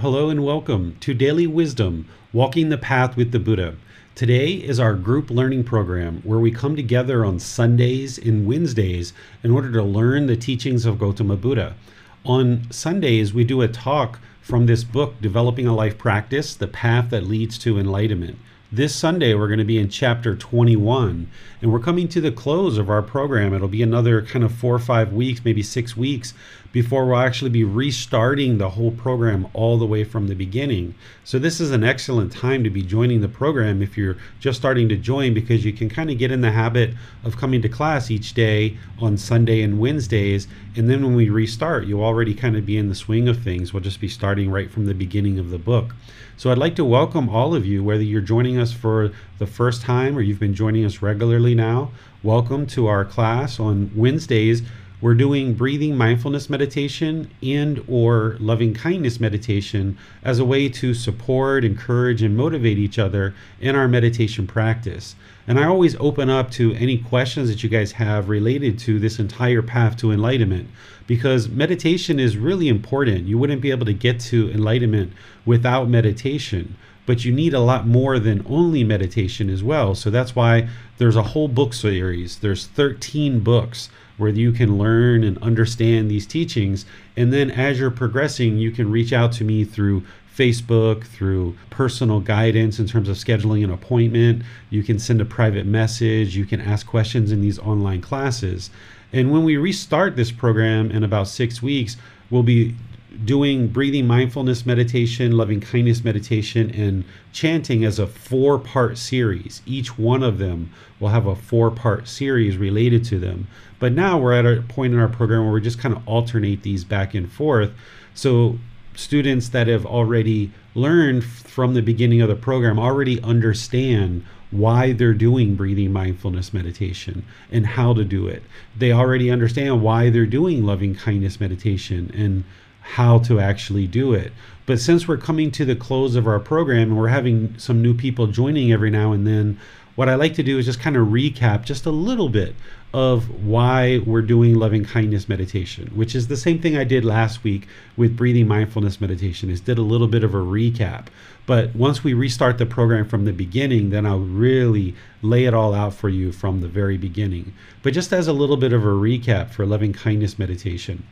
Hello and welcome to Daily Wisdom Walking the Path with the Buddha. Today is our group learning program where we come together on Sundays and Wednesdays in order to learn the teachings of Gautama Buddha. On Sundays, we do a talk from this book, Developing a Life Practice The Path That Leads to Enlightenment. This Sunday, we're going to be in chapter 21, and we're coming to the close of our program. It'll be another kind of four or five weeks, maybe six weeks, before we'll actually be restarting the whole program all the way from the beginning. So, this is an excellent time to be joining the program if you're just starting to join because you can kind of get in the habit of coming to class each day on Sunday and Wednesdays. And then when we restart, you'll already kind of be in the swing of things. We'll just be starting right from the beginning of the book. So, I'd like to welcome all of you, whether you're joining us for the first time or you've been joining us regularly now. Welcome to our class on Wednesdays we're doing breathing mindfulness meditation and or loving kindness meditation as a way to support encourage and motivate each other in our meditation practice. And i always open up to any questions that you guys have related to this entire path to enlightenment because meditation is really important. You wouldn't be able to get to enlightenment without meditation but you need a lot more than only meditation as well. So that's why there's a whole book series. There's 13 books where you can learn and understand these teachings. And then as you're progressing, you can reach out to me through Facebook, through personal guidance in terms of scheduling an appointment. You can send a private message. You can ask questions in these online classes. And when we restart this program in about six weeks, we'll be doing breathing mindfulness meditation, loving kindness meditation, and chanting as a four part series. Each one of them will have a four part series related to them. But now we're at a point in our program where we just kind of alternate these back and forth. So students that have already learned from the beginning of the program already understand why they're doing breathing mindfulness meditation and how to do it. They already understand why they're doing loving kindness meditation and how to actually do it. But since we're coming to the close of our program and we're having some new people joining every now and then, what I like to do is just kind of recap just a little bit of why we're doing loving kindness meditation, which is the same thing I did last week with breathing mindfulness meditation, is did a little bit of a recap. But once we restart the program from the beginning, then I'll really lay it all out for you from the very beginning. But just as a little bit of a recap for loving kindness meditation.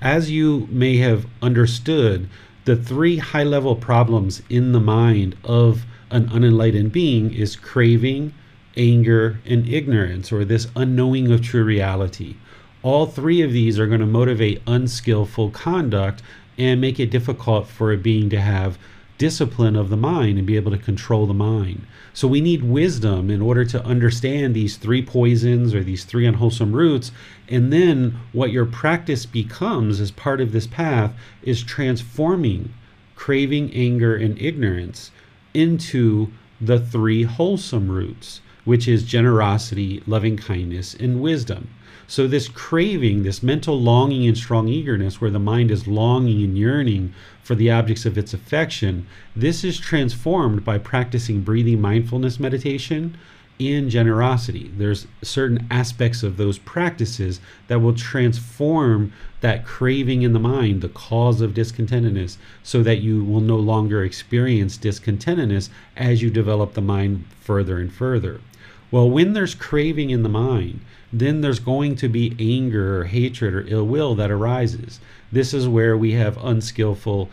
As you may have understood, the three high level problems in the mind of an unenlightened being is craving, anger, and ignorance, or this unknowing of true reality. All three of these are going to motivate unskillful conduct and make it difficult for a being to have discipline of the mind and be able to control the mind. So we need wisdom in order to understand these three poisons or these three unwholesome roots. And then what your practice becomes as part of this path is transforming craving, anger, and ignorance into the three wholesome roots which is generosity, loving kindness, and wisdom. So, this craving, this mental longing and strong eagerness, where the mind is longing and yearning for the objects of its affection, this is transformed by practicing breathing mindfulness meditation and generosity. There's certain aspects of those practices that will transform that craving in the mind, the cause of discontentedness, so that you will no longer experience discontentedness as you develop the mind further and further. Well, when there's craving in the mind, then there's going to be anger or hatred or ill will that arises. This is where we have unskillful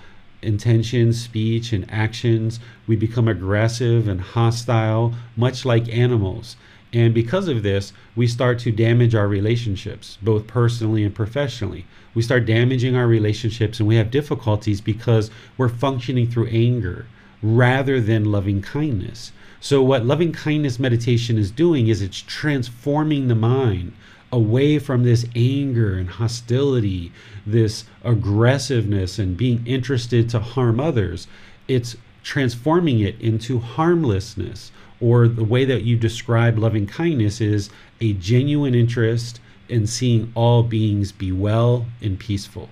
intentions, speech, and actions. We become aggressive and hostile, much like animals. And because of this, we start to damage our relationships, both personally and professionally. We start damaging our relationships and we have difficulties because we're functioning through anger rather than loving kindness. So, what loving kindness meditation is doing is it's transforming the mind away from this anger and hostility, this aggressiveness, and being interested to harm others. It's transforming it into harmlessness, or the way that you describe loving kindness is a genuine interest in seeing all beings be well and peaceful.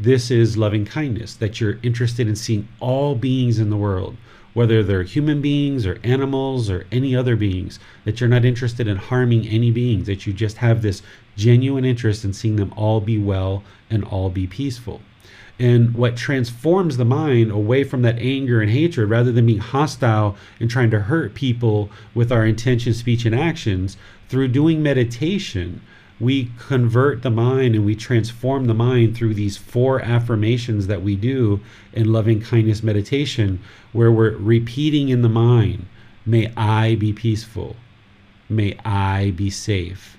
This is loving kindness, that you're interested in seeing all beings in the world, whether they're human beings or animals or any other beings, that you're not interested in harming any beings, that you just have this genuine interest in seeing them all be well and all be peaceful. And what transforms the mind away from that anger and hatred, rather than being hostile and trying to hurt people with our intention, speech, and actions, through doing meditation, we convert the mind and we transform the mind through these four affirmations that we do in loving kindness meditation, where we're repeating in the mind, May I be peaceful. May I be safe.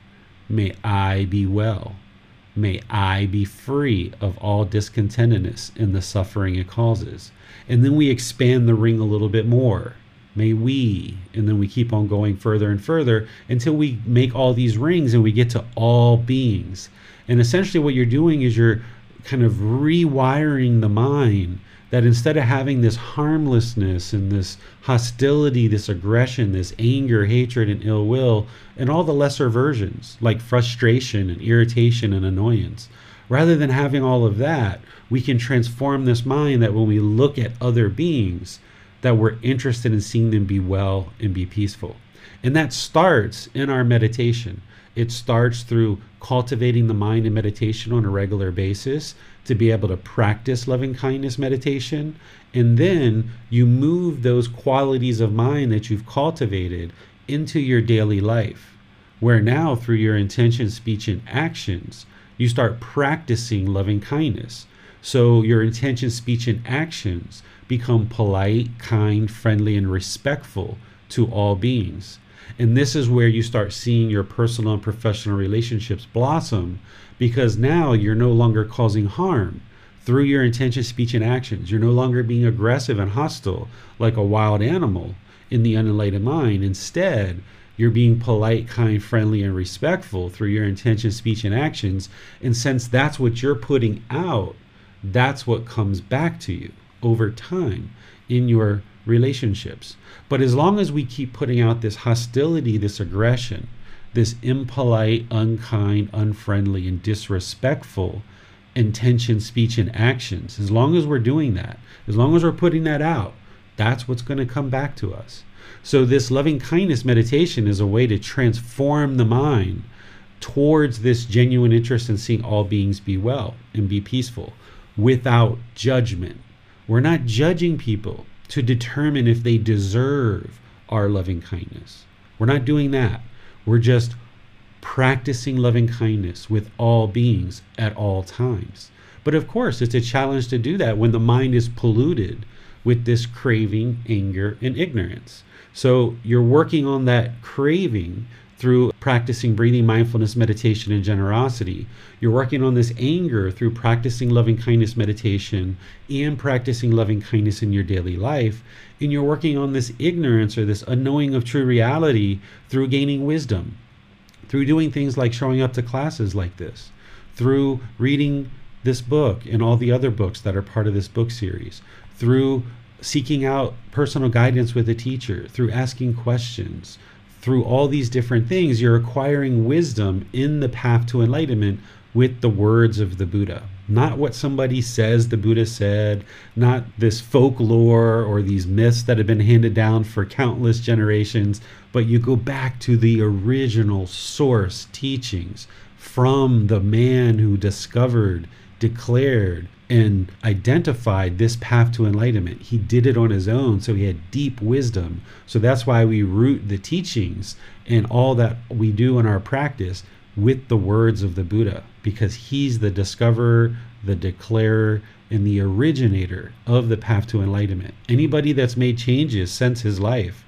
May I be well. May I be free of all discontentedness in the suffering it causes. And then we expand the ring a little bit more. May we, and then we keep on going further and further until we make all these rings and we get to all beings. And essentially, what you're doing is you're kind of rewiring the mind that instead of having this harmlessness and this hostility, this aggression, this anger, hatred, and ill will, and all the lesser versions like frustration and irritation and annoyance, rather than having all of that, we can transform this mind that when we look at other beings, that we're interested in seeing them be well and be peaceful. And that starts in our meditation. It starts through cultivating the mind in meditation on a regular basis to be able to practice loving kindness meditation. And then you move those qualities of mind that you've cultivated into your daily life, where now through your intention, speech, and actions, you start practicing loving kindness. So your intention, speech, and actions become polite, kind, friendly, and respectful to all beings. And this is where you start seeing your personal and professional relationships blossom because now you're no longer causing harm through your intention, speech, and actions. You're no longer being aggressive and hostile like a wild animal in the unenlightened mind. Instead, you're being polite, kind, friendly, and respectful through your intention, speech, and actions. And since that's what you're putting out, that's what comes back to you over time in your relationships. But as long as we keep putting out this hostility, this aggression, this impolite, unkind, unfriendly, and disrespectful intention, speech, and actions, as long as we're doing that, as long as we're putting that out, that's what's going to come back to us. So, this loving kindness meditation is a way to transform the mind towards this genuine interest in seeing all beings be well and be peaceful without judgment. We're not judging people to determine if they deserve our loving kindness. We're not doing that. We're just practicing loving kindness with all beings at all times. But of course, it's a challenge to do that when the mind is polluted with this craving, anger, and ignorance. So you're working on that craving through practicing breathing mindfulness meditation and generosity. You're working on this anger through practicing loving kindness meditation and practicing loving kindness in your daily life. And you're working on this ignorance or this unknowing of true reality through gaining wisdom, through doing things like showing up to classes like this, through reading this book and all the other books that are part of this book series, through seeking out personal guidance with a teacher, through asking questions, through all these different things, you're acquiring wisdom in the path to enlightenment with the words of the Buddha. Not what somebody says the Buddha said, not this folklore or these myths that have been handed down for countless generations, but you go back to the original source teachings from the man who discovered, declared, and identified this path to enlightenment. He did it on his own, so he had deep wisdom. So that's why we root the teachings and all that we do in our practice with the words of the Buddha, because he's the discoverer, the declarer, and the originator of the path to enlightenment. Anybody that's made changes since his life,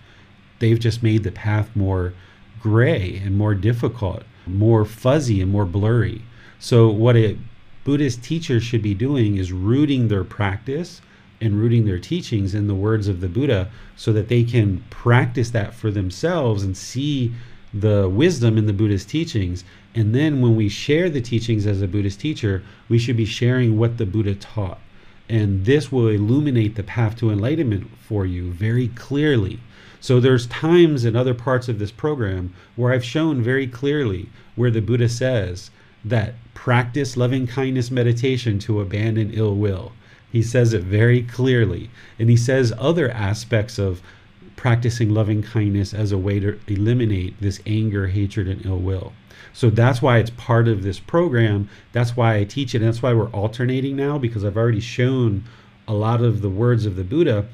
they've just made the path more gray and more difficult, more fuzzy and more blurry. So, what a Buddhist teachers should be doing is rooting their practice and rooting their teachings in the words of the Buddha so that they can practice that for themselves and see the wisdom in the Buddhist teachings. And then when we share the teachings as a Buddhist teacher, we should be sharing what the Buddha taught. And this will illuminate the path to enlightenment for you very clearly. So there's times in other parts of this program where I've shown very clearly where the Buddha says that practice loving kindness meditation to abandon ill will. He says it very clearly. And he says other aspects of practicing loving kindness as a way to eliminate this anger, hatred, and ill will. So that's why it's part of this program. That's why I teach it. And that's why we're alternating now because I've already shown a lot of the words of the Buddha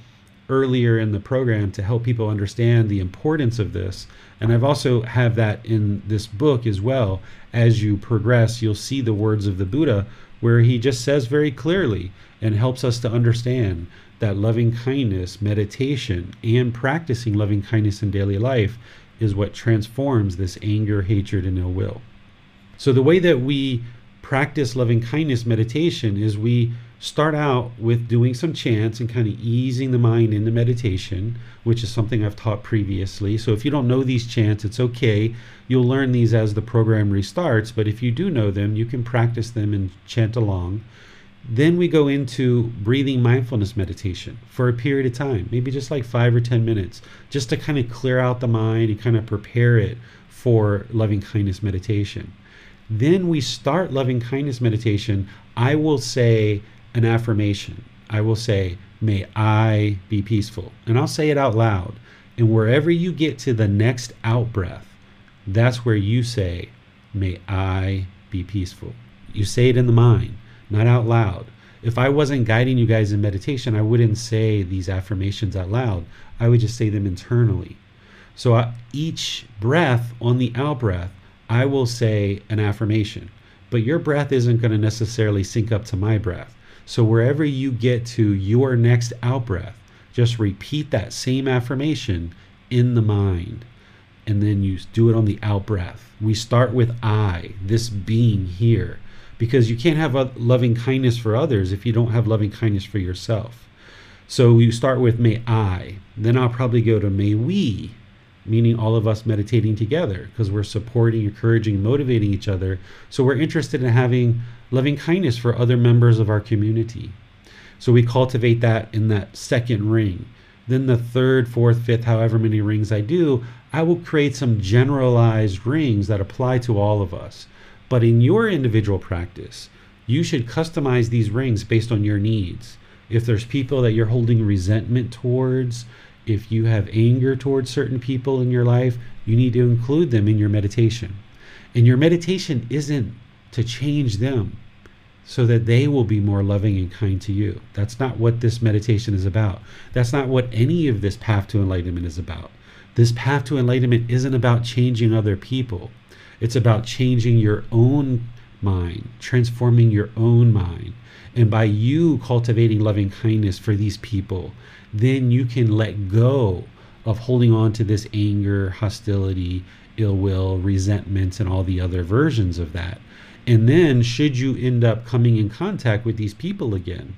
earlier in the program to help people understand the importance of this. And I've also have that in this book as well. As you progress, you'll see the words of the Buddha where he just says very clearly and helps us to understand that loving kindness, meditation, and practicing loving kindness in daily life is what transforms this anger, hatred, and ill will. So, the way that we practice loving kindness meditation is we start out with doing some chants and kind of easing the mind into meditation, which is something I've taught previously. So if you don't know these chants, it's okay. You'll learn these as the program restarts, but if you do know them, you can practice them and chant along. Then we go into breathing mindfulness meditation for a period of time, maybe just like five or 10 minutes, just to kind of clear out the mind and kind of prepare it for loving kindness meditation. Then we start loving kindness meditation. I will say, an affirmation. I will say, May I be peaceful. And I'll say it out loud. And wherever you get to the next out breath, that's where you say, May I be peaceful. You say it in the mind, not out loud. If I wasn't guiding you guys in meditation, I wouldn't say these affirmations out loud. I would just say them internally. So uh, each breath on the out breath, I will say an affirmation. But your breath isn't going to necessarily sync up to my breath. So wherever you get to your next out breath, just repeat that same affirmation in the mind. And then you do it on the out breath. We start with I, this being here, because you can't have loving kindness for others if you don't have loving kindness for yourself. So you start with may I, then I'll probably go to may we, meaning all of us meditating together because we're supporting, encouraging, motivating each other. So we're interested in having loving kindness for other members of our community. So we cultivate that in that second ring. Then the third, fourth, fifth, however many rings I do, I will create some generalized rings that apply to all of us. But in your individual practice, you should customize these rings based on your needs. If there's people that you're holding resentment towards, if you have anger towards certain people in your life, you need to include them in your meditation. And your meditation isn't to change them so that they will be more loving and kind to you. That's not what this meditation is about. That's not what any of this path to enlightenment is about. This path to enlightenment isn't about changing other people, it's about changing your own mind, transforming your own mind. And by you cultivating loving kindness for these people, then you can let go of holding on to this anger, hostility, ill will, resentment, and all the other versions of that. And then, should you end up coming in contact with these people again,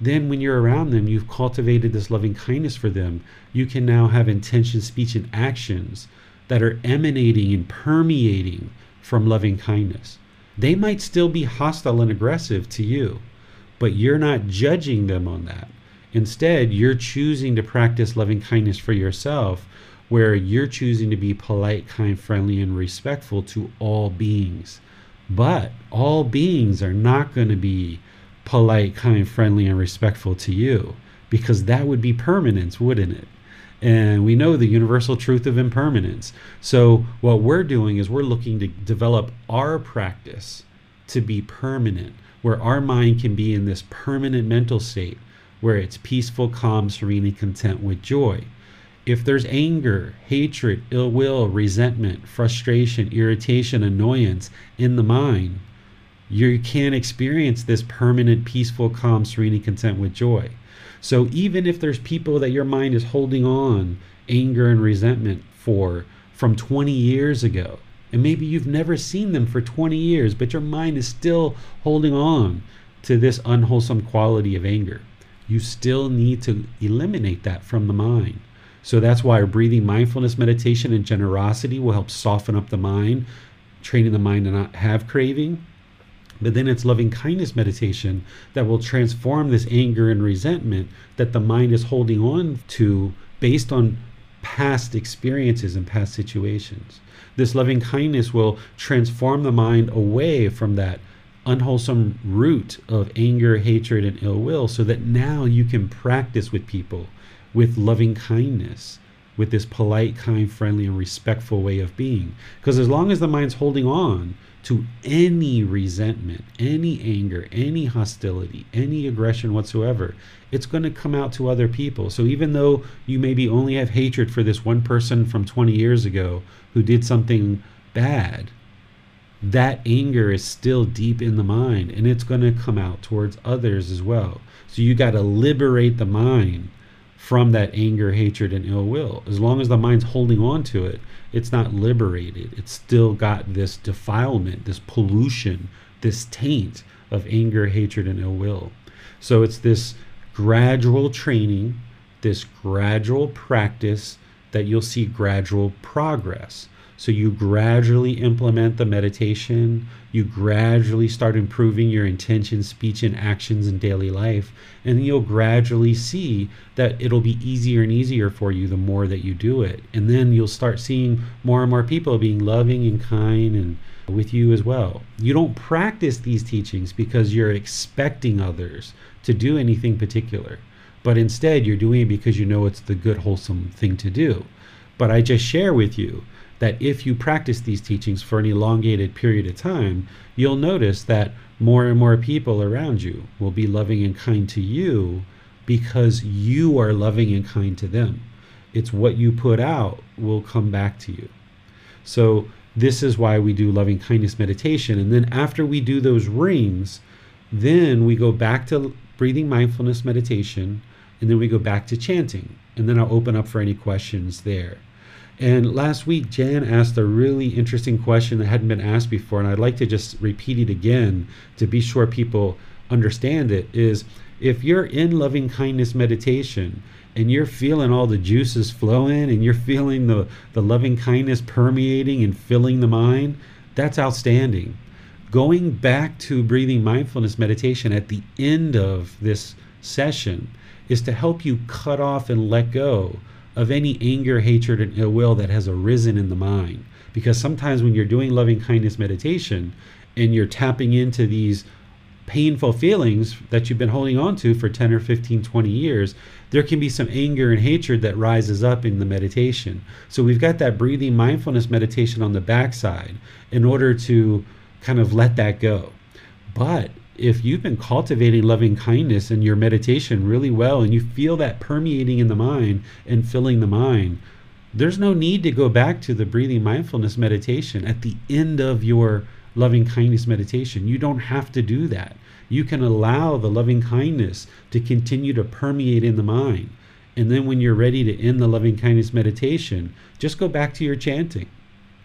then when you're around them, you've cultivated this loving kindness for them. You can now have intention, speech, and actions that are emanating and permeating from loving kindness. They might still be hostile and aggressive to you, but you're not judging them on that. Instead, you're choosing to practice loving kindness for yourself, where you're choosing to be polite, kind, friendly, and respectful to all beings. But all beings are not going to be polite, kind, friendly, and respectful to you because that would be permanence, wouldn't it? And we know the universal truth of impermanence. So, what we're doing is we're looking to develop our practice to be permanent, where our mind can be in this permanent mental state where it's peaceful, calm, serene, and content with joy. If there's anger, hatred, ill will, resentment, frustration, irritation, annoyance in the mind, you can't experience this permanent, peaceful, calm, serene, content with joy. So even if there's people that your mind is holding on anger and resentment for, from 20 years ago. And maybe you've never seen them for 20 years, but your mind is still holding on to this unwholesome quality of anger. You still need to eliminate that from the mind. So that's why our breathing mindfulness meditation and generosity will help soften up the mind, training the mind to not have craving. But then it's loving kindness meditation that will transform this anger and resentment that the mind is holding on to based on past experiences and past situations. This loving kindness will transform the mind away from that unwholesome root of anger, hatred, and ill will so that now you can practice with people with loving kindness, with this polite, kind, friendly, and respectful way of being. Because as long as the mind's holding on to any resentment, any anger, any hostility, any aggression whatsoever, it's going to come out to other people. So even though you maybe only have hatred for this one person from 20 years ago who did something bad, that anger is still deep in the mind and it's going to come out towards others as well. So you got to liberate the mind from that anger, hatred, and ill will. As long as the mind's holding on to it, it's not liberated. It's still got this defilement, this pollution, this taint of anger, hatred, and ill will. So it's this gradual training, this gradual practice that you'll see gradual progress. So you gradually implement the meditation, you gradually start improving your intention, speech, and actions in daily life, and you'll gradually see that it'll be easier and easier for you the more that you do it. And then you'll start seeing more and more people being loving and kind and with you as well. You don't practice these teachings because you're expecting others to do anything particular, but instead you're doing it because you know it's the good, wholesome thing to do. But I just share with you that if you practice these teachings for an elongated period of time, you'll notice that more and more people around you will be loving and kind to you because you are loving and kind to them. It's what you put out will come back to you. So, this is why we do loving kindness meditation. And then, after we do those rings, then we go back to breathing mindfulness meditation, and then we go back to chanting. And then I'll open up for any questions there. And last week, Jan asked a really interesting question that hadn't been asked before, and I'd like to just repeat it again to be sure people understand it. Is if you're in loving kindness meditation and you're feeling all the juices flowing and you're feeling the, the loving kindness permeating and filling the mind, that's outstanding. Going back to breathing mindfulness meditation at the end of this session is to help you cut off and let go of any anger, hatred, and ill will that has arisen in the mind. Because sometimes when you're doing loving kindness meditation and you're tapping into these painful feelings that you've been holding on to for 10 or 15, 20 years, there can be some anger and hatred that rises up in the meditation. So we've got that breathing mindfulness meditation on the backside in order to kind of let that go. But if you've been cultivating loving kindness in your meditation really well and you feel that permeating in the mind and filling the mind, there's no need to go back to the breathing mindfulness meditation at the end of your loving kindness meditation. You don't have to do that. You can allow the loving kindness to continue to permeate in the mind. And then when you're ready to end the loving kindness meditation, just go back to your chanting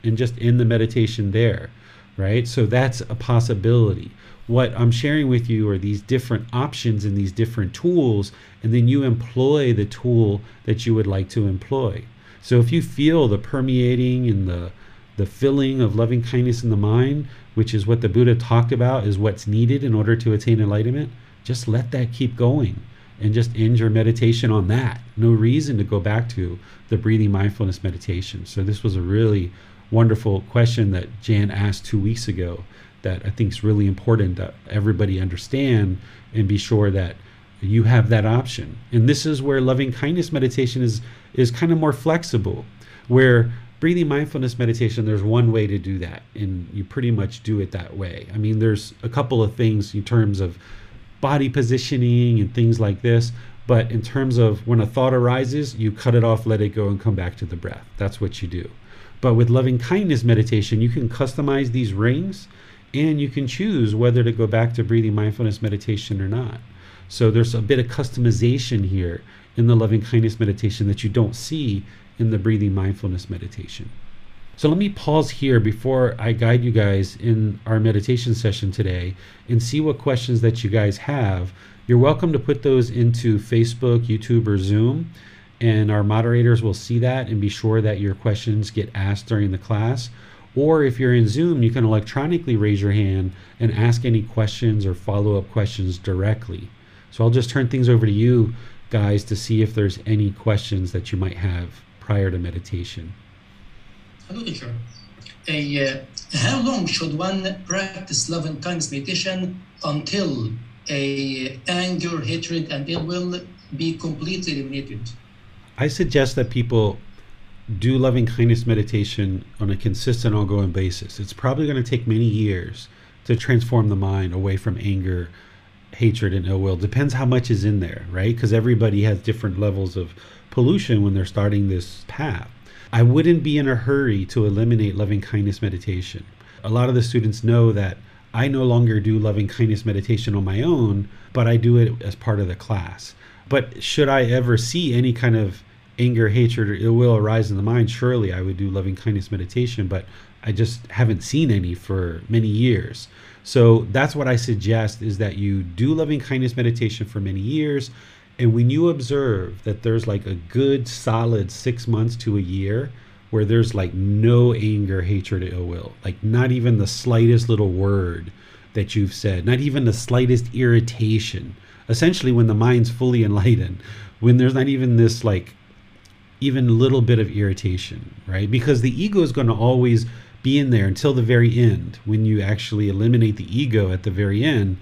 and just end the meditation there, right? So that's a possibility what I'm sharing with you are these different options and these different tools, and then you employ the tool that you would like to employ. So if you feel the permeating and the the filling of loving kindness in the mind, which is what the Buddha talked about, is what's needed in order to attain enlightenment. Just let that keep going and just end your meditation on that. No reason to go back to the breathing mindfulness meditation. So, this was a really wonderful question that Jan asked two weeks ago that I think is really important that everybody understand and be sure that you have that option. And this is where loving kindness meditation is is kind of more flexible, where breathing mindfulness meditation there's one way to do that and you pretty much do it that way. I mean there's a couple of things in terms of body positioning and things like this, but in terms of when a thought arises, you cut it off, let it go and come back to the breath. That's what you do. But with loving kindness meditation, you can customize these rings and you can choose whether to go back to breathing mindfulness meditation or not. So there's a bit of customization here in the loving kindness meditation that you don't see in the breathing mindfulness meditation. So let me pause here before I guide you guys in our meditation session today and see what questions that you guys have. You're welcome to put those into Facebook, YouTube, or Zoom, and our moderators will see that and be sure that your questions get asked during the class. Or if you're in Zoom, you can electronically raise your hand and ask any questions or follow up questions directly. So I'll just turn things over to you guys to see if there's any questions that you might have prior to meditation. Hello, teacher. Uh, how long should one practice love and kindness meditation until a anger, hatred, and ill will be completely eliminated? I suggest that people do loving kindness meditation on a consistent, ongoing basis. It's probably going to take many years to transform the mind away from anger, hatred, and ill will. Depends how much is in there, right? Because everybody has different levels of pollution when they're starting this path. I wouldn't be in a hurry to eliminate loving kindness meditation. A lot of the students know that I no longer do loving kindness meditation on my own, but I do it as part of the class. But should I ever see any kind of anger, hatred, or ill will arise in the mind, surely I would do loving kindness meditation, but I just haven't seen any for many years. So that's what I suggest is that you do loving kindness meditation for many years and when you observe that there's like a good solid six months to a year where there's like no anger, hatred, or ill will, like not even the slightest little word that you've said, not even the slightest irritation. Essentially, when the mind's fully enlightened, when there's not even this like even little bit of irritation, right? Because the ego is going to always be in there until the very end. When you actually eliminate the ego at the very end,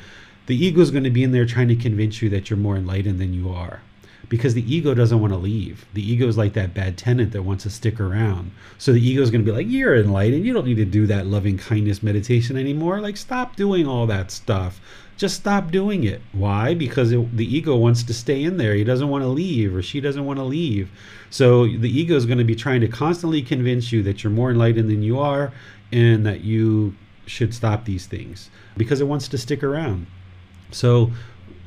the ego is going to be in there trying to convince you that you're more enlightened than you are because the ego doesn't want to leave. The ego is like that bad tenant that wants to stick around. So the ego is going to be like, You're enlightened. You don't need to do that loving kindness meditation anymore. Like, stop doing all that stuff. Just stop doing it. Why? Because it, the ego wants to stay in there. He doesn't want to leave, or she doesn't want to leave. So the ego is going to be trying to constantly convince you that you're more enlightened than you are and that you should stop these things because it wants to stick around. So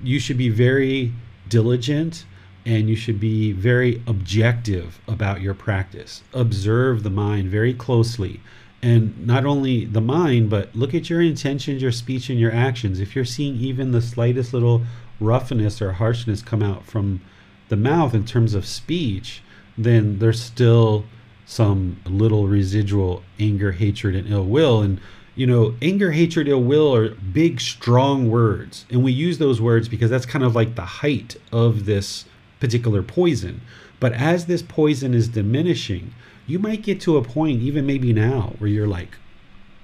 you should be very diligent and you should be very objective about your practice. Observe the mind very closely. And not only the mind, but look at your intentions, your speech, and your actions. If you're seeing even the slightest little roughness or harshness come out from the mouth in terms of speech, then there's still some little residual anger, hatred, and ill will. And you know, anger, hatred, ill will are big, strong words. And we use those words because that's kind of like the height of this particular poison. But as this poison is diminishing, you might get to a point, even maybe now, where you're like,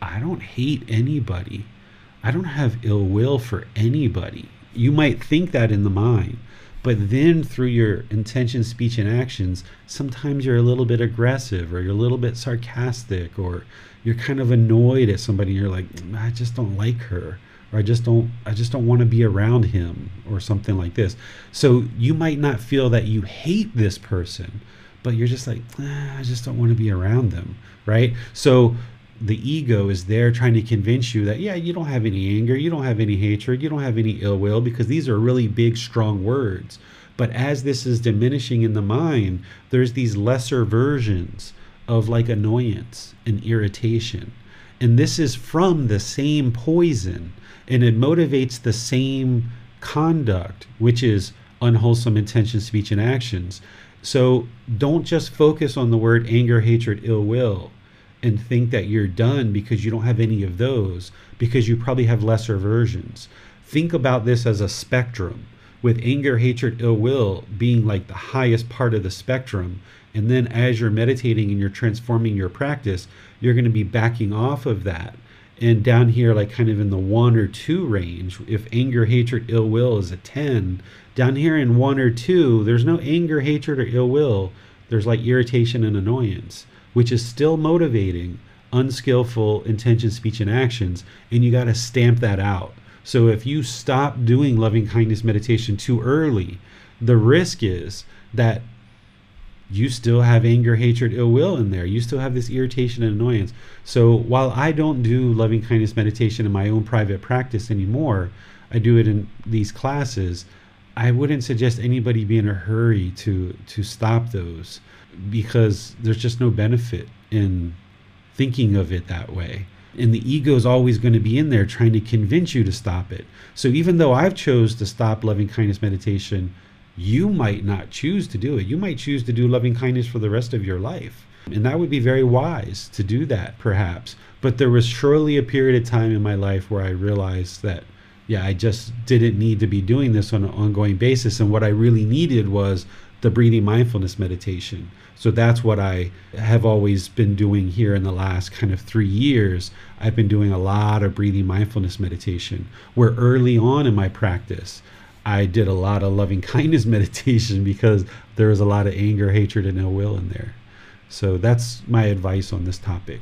I don't hate anybody. I don't have ill will for anybody. You might think that in the mind. But then through your intention, speech, and actions, sometimes you're a little bit aggressive or you're a little bit sarcastic or you're kind of annoyed at somebody and you're like i just don't like her or i just don't i just don't want to be around him or something like this. So you might not feel that you hate this person but you're just like ah, i just don't want to be around them right? So the ego is there trying to convince you that yeah you don't have any anger you don't have any hatred you don't have any ill will because these are really big strong words. But as this is diminishing in the mind there's these lesser versions of like annoyance and irritation. And this is from the same poison and it motivates the same conduct, which is unwholesome intention, speech, and actions. So don't just focus on the word anger, hatred, ill will and think that you're done because you don't have any of those, because you probably have lesser versions. Think about this as a spectrum, with anger, hatred, ill will being like the highest part of the spectrum, and then as you're meditating and you're transforming your practice, you're going to be backing off of that. And down here, like kind of in the one or two range, if anger, hatred, ill will is a 10, down here in one or two, there's no anger, hatred, or ill will. There's like irritation and annoyance, which is still motivating unskillful intention, speech, and actions. And you got to stamp that out. So if you stop doing loving kindness meditation too early, the risk is that you still have anger, hatred, ill will in there. You still have this irritation and annoyance. So while I don't do loving kindness meditation in my own private practice anymore, I do it in these classes. I wouldn't suggest anybody be in a hurry to to stop those because there's just no benefit in thinking of it that way. And the ego is always going to be in there trying to convince you to stop it. So even though I've chose to stop loving kindness meditation, you might not choose to do it. You might choose to do loving kindness for the rest of your life. And that would be very wise to do that, perhaps. But there was surely a period of time in my life where I realized that, yeah, I just didn't need to be doing this on an ongoing basis. And what I really needed was the breathing mindfulness meditation. So that's what I have always been doing here in the last kind of three years. I've been doing a lot of breathing mindfulness meditation, where early on in my practice, I did a lot of loving kindness meditation because there was a lot of anger, hatred, and ill will in there. So that's my advice on this topic.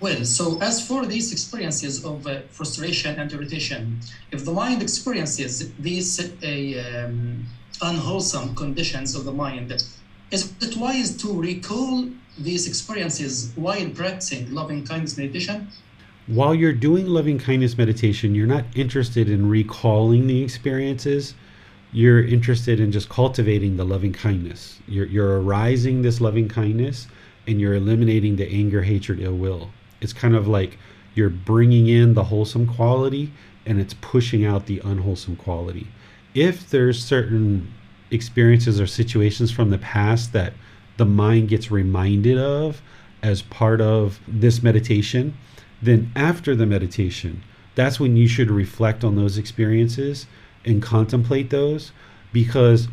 Well, so as for these experiences of uh, frustration and irritation, if the mind experiences these uh, um, unwholesome conditions of the mind, is it wise to recall these experiences while practicing loving kindness meditation? While you're doing loving kindness meditation, you're not interested in recalling the experiences you're interested in just cultivating the loving kindness. You're, you're arising this loving kindness and you're eliminating the anger, hatred, ill will. It's kind of like you're bringing in the wholesome quality and it's pushing out the unwholesome quality. If there's certain experiences or situations from the past that the mind gets reminded of as part of this meditation, then after the meditation, that's when you should reflect on those experiences and contemplate those because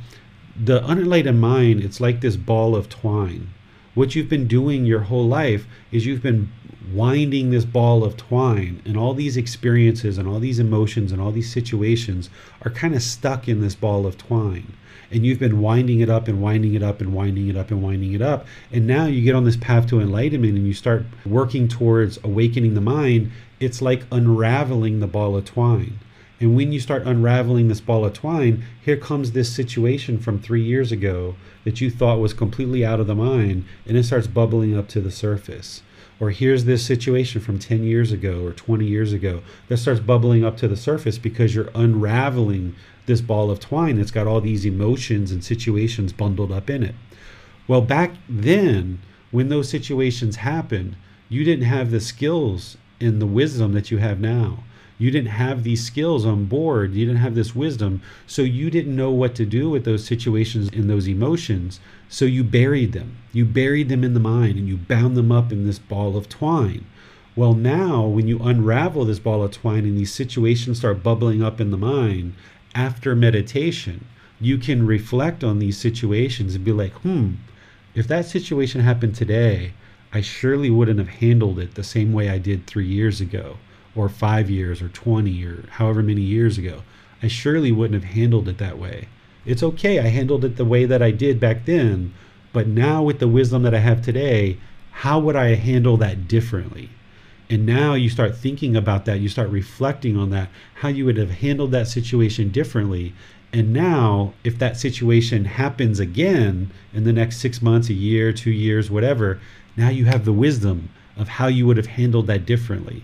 the unenlightened mind it's like this ball of twine. What you've been doing your whole life is you've been winding this ball of twine and all these experiences and all these emotions and all these situations are kind of stuck in this ball of twine and you've been winding it up and winding it up and winding it up and winding it up. And now you get on this path to enlightenment and you start working towards awakening the mind. It's like unraveling the ball of twine. And when you start unraveling this ball of twine, here comes this situation from three years ago that you thought was completely out of the mind, and it starts bubbling up to the surface. Or here's this situation from 10 years ago or 20 years ago that starts bubbling up to the surface because you're unraveling this ball of twine that's got all these emotions and situations bundled up in it. Well, back then, when those situations happened, you didn't have the skills and the wisdom that you have now. You didn't have these skills on board. You didn't have this wisdom. So you didn't know what to do with those situations and those emotions. So you buried them. You buried them in the mind and you bound them up in this ball of twine. Well, now when you unravel this ball of twine and these situations start bubbling up in the mind after meditation, you can reflect on these situations and be like, hmm, if that situation happened today, I surely wouldn't have handled it the same way I did three years ago or five years or 20 or however many years ago. I surely wouldn't have handled it that way. It's okay, I handled it the way that I did back then, but now with the wisdom that I have today, how would I handle that differently? And now you start thinking about that, you start reflecting on that, how you would have handled that situation differently. And now, if that situation happens again in the next six months, a year, two years, whatever, now you have the wisdom of how you would have handled that differently.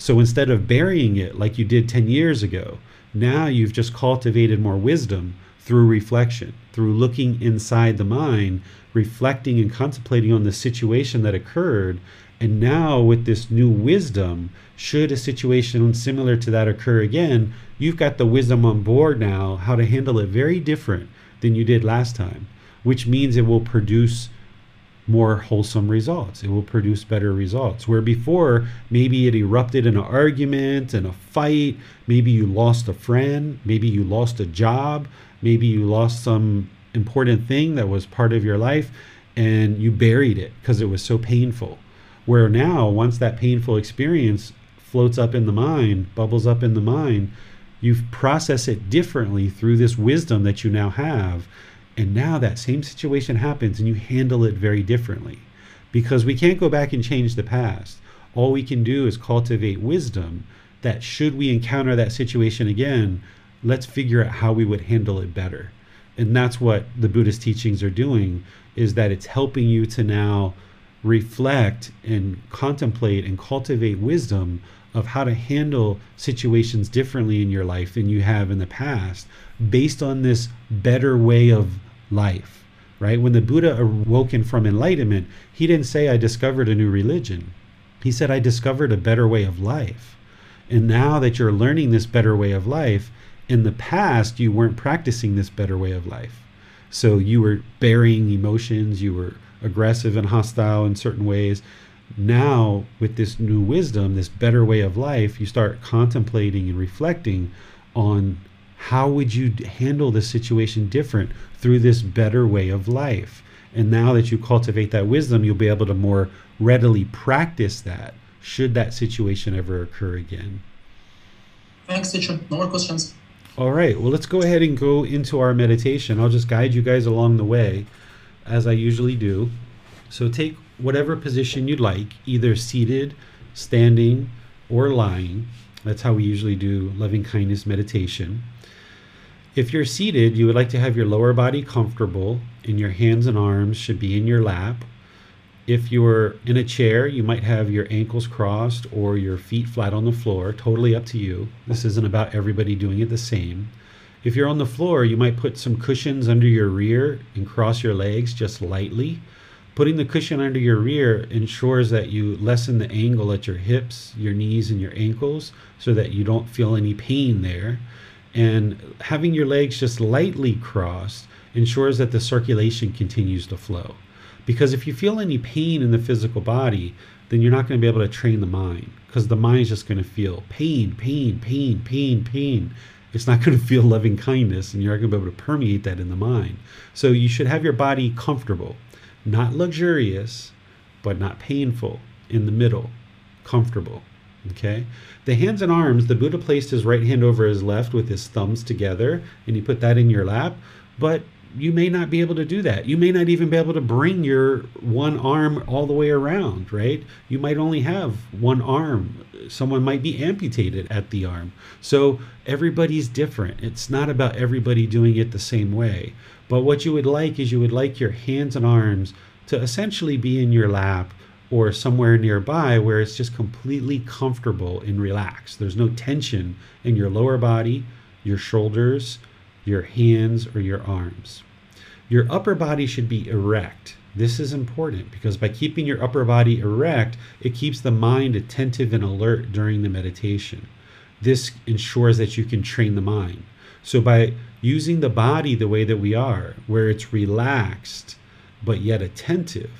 So instead of burying it like you did 10 years ago, now you've just cultivated more wisdom through reflection, through looking inside the mind, reflecting and contemplating on the situation that occurred. And now, with this new wisdom, should a situation similar to that occur again, you've got the wisdom on board now how to handle it very different than you did last time, which means it will produce more wholesome results. It will produce better results. Where before, maybe it erupted in an argument and a fight, maybe you lost a friend, maybe you lost a job, maybe you lost some important thing that was part of your life and you buried it because it was so painful. Where now, once that painful experience floats up in the mind, bubbles up in the mind, you process it differently through this wisdom that you now have and now that same situation happens and you handle it very differently because we can't go back and change the past. All we can do is cultivate wisdom that should we encounter that situation again, let's figure out how we would handle it better. And that's what the Buddhist teachings are doing is that it's helping you to now reflect and contemplate and cultivate wisdom of how to handle situations differently in your life than you have in the past based on this better way of life, right? When the Buddha awoken from enlightenment, he didn't say, I discovered a new religion. He said, I discovered a better way of life. And now that you're learning this better way of life, in the past, you weren't practicing this better way of life. So you were burying emotions, you were aggressive and hostile in certain ways. Now, with this new wisdom, this better way of life, you start contemplating and reflecting on how would you handle the situation different through this better way of life. And now that you cultivate that wisdom, you'll be able to more readily practice that should that situation ever occur again. Thanks, teacher. No more questions. All right, well, let's go ahead and go into our meditation. I'll just guide you guys along the way as I usually do. So take whatever position you'd like, either seated, standing, or lying. That's how we usually do loving kindness meditation. If you're seated, you would like to have your lower body comfortable and your hands and arms should be in your lap. If you're in a chair, you might have your ankles crossed or your feet flat on the floor, totally up to you. This isn't about everybody doing it the same. If you're on the floor, you might put some cushions under your rear and cross your legs just lightly. Putting the cushion under your rear ensures that you lessen the angle at your hips, your knees, and your ankles so that you don't feel any pain there. And having your legs just lightly crossed ensures that the circulation continues to flow. Because if you feel any pain in the physical body, then you're not going to be able to train the mind because the mind is just going to feel pain, pain, pain, pain, pain. It's not going to feel loving kindness and you're not going to be able to permeate that in the mind. So you should have your body comfortable not luxurious, but not painful, in the middle, comfortable. Okay? The hands and arms, the Buddha placed his right hand over his left with his thumbs together, and he put that in your lap, but you may not be able to do that. You may not even be able to bring your one arm all the way around, right? You might only have one arm. Someone might be amputated at the arm. So everybody's different. It's not about everybody doing it the same way. But what you would like is you would like your hands and arms to essentially be in your lap or somewhere nearby where it's just completely comfortable and relaxed. There's no tension in your lower body, your shoulders, your hands, or your arms. Your upper body should be erect. This is important because by keeping your upper body erect, it keeps the mind attentive and alert during the meditation. This ensures that you can train the mind. So, by using the body the way that we are, where it's relaxed but yet attentive,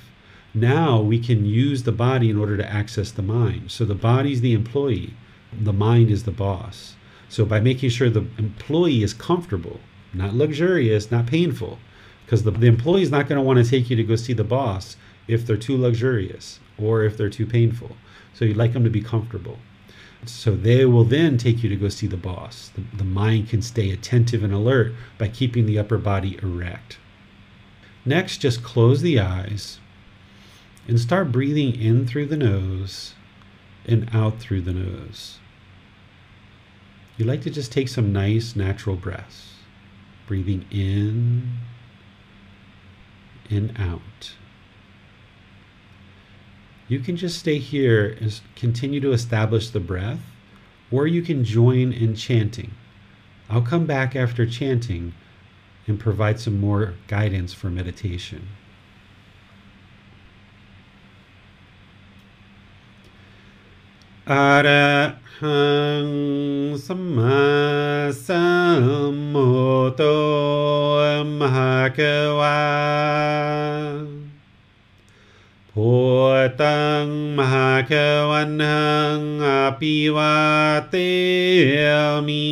now we can use the body in order to access the mind. So, the body's the employee, the mind is the boss. So, by making sure the employee is comfortable, not luxurious, not painful, because the, the employee is not going to want to take you to go see the boss if they're too luxurious or if they're too painful. So, you'd like them to be comfortable. So they will then take you to go see the boss. The, the, mind can stay attentive and alert by keeping the upper body erect. Next, just close the eyes and start breathing in through the nose and out through the nose. You like to just take some nice natural breaths, breathing in and out you can just stay here and continue to establish the breath, or you can join in chanting. I'll come back after chanting and provide some more guidance for meditation. อรหังสัมมาสัมพุทธมหากวาพุตังมหากวันหังอภิวาเตมี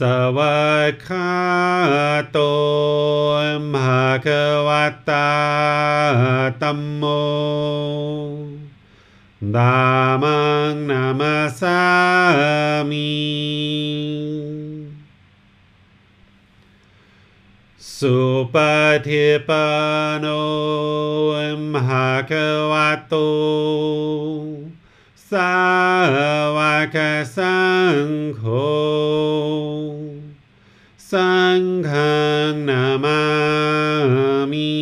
สวัสคาโตมหาควตาตัมโมดามังนามาสามีสุปฏิปันโนมหะกวะโตสาวกสังโฆ सङ्घं Namami.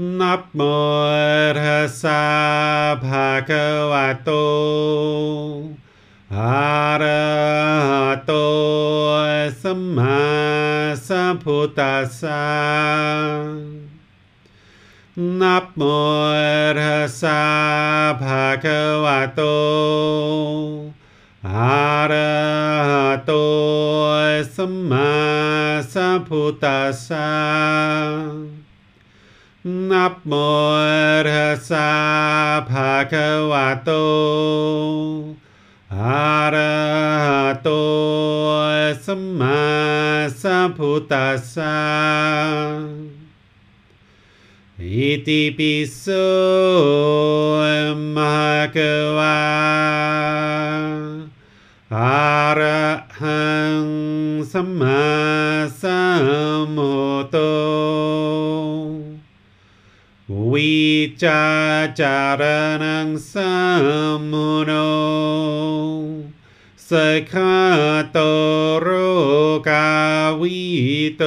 नमोर्हसा भगवतो हरतो सम्मा सम्भूतसा नपसा भगवतो हरतो सम्मासभूतसा नप्मोर्हसा भगवतो। हरतो सम्मासभूतसा इति पिसो भगवा อะรหังสัมมาสัมพุทโธวิจาจารณังสัมโนสขาโตโรกาวิโต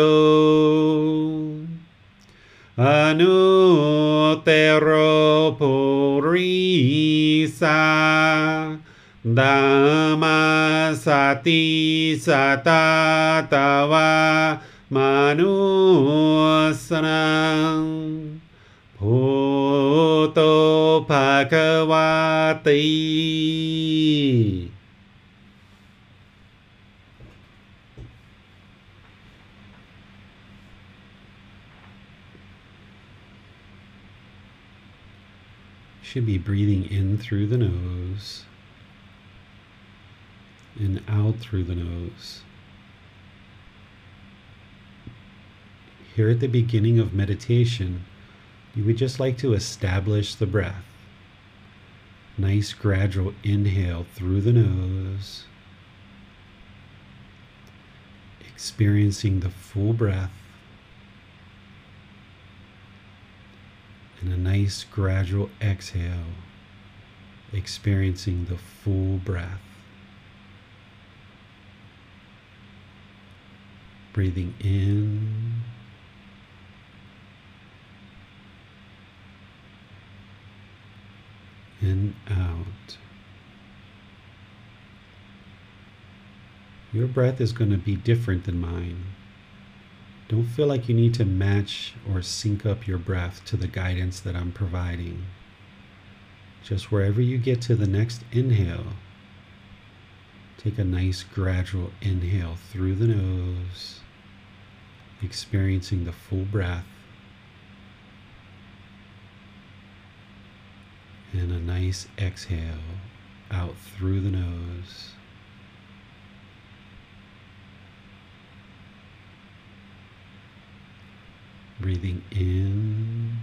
อนุเตโรปุริสา दामा सती सता तव मानुस्ना भूतो भगवातै Should be breathing in through the nose and out through the nose. Here at the beginning of meditation, you would just like to establish the breath. Nice gradual inhale through the nose, experiencing the full breath. and a nice gradual exhale, experiencing the full breath. Breathing in. And out. Your breath is going to be different than mine. Don't feel like you need to match or sync up your breath to the guidance that I'm providing. Just wherever you get to the next inhale, take a nice gradual inhale through the nose, experiencing the full breath, and a nice exhale out through the nose. breathing in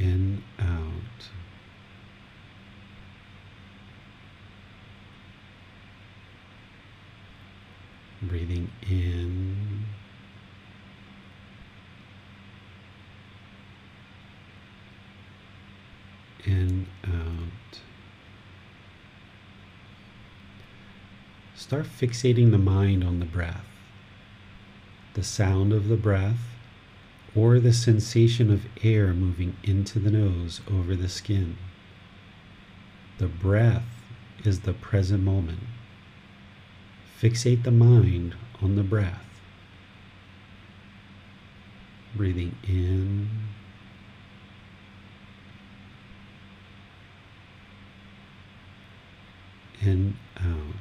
in out breathing in and out start fixating the mind on the breath, the sound of the breath, or the sensation of air moving into the nose over the skin. The breath is the present moment. Fixate the mind on the breath. Breathing in and out.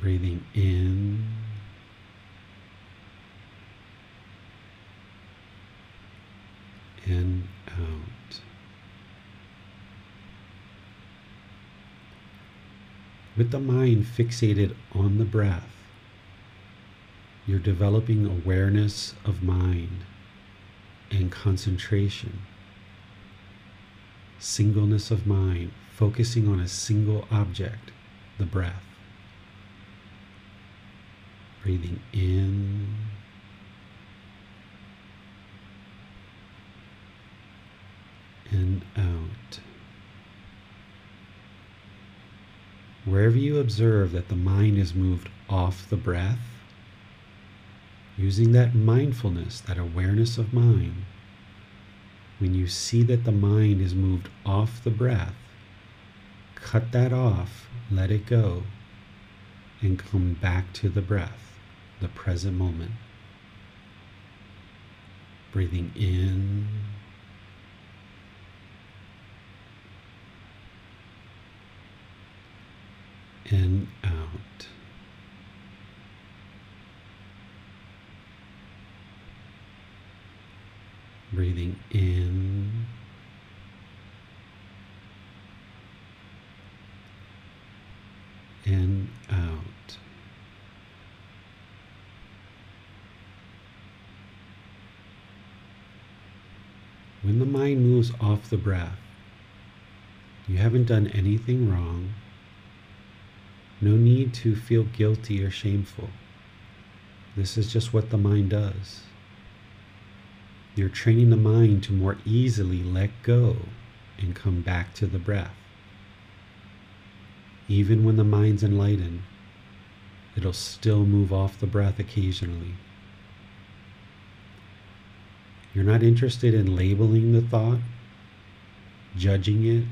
breathing in and out. With the mind fixated on the breath, you're developing awareness of mind and concentration, singleness of mind, focusing on a single object, the breath. Breathing in. And out. Wherever you observe that the mind is moved off the breath, using that mindfulness, that awareness of mind, when you see that the mind is moved off the breath, cut that off, let it go, and come back to the breath, the present moment. Breathing in. And out. breathing in and out. When the mind moves off the breath, you haven't done anything wrong. No need to feel guilty or shameful. This is just what the mind does. You're training the mind to more easily let go and come back to the breath. Even when the mind's enlightened, it'll still move off the breath occasionally. You're not interested in labeling the thought, judging it,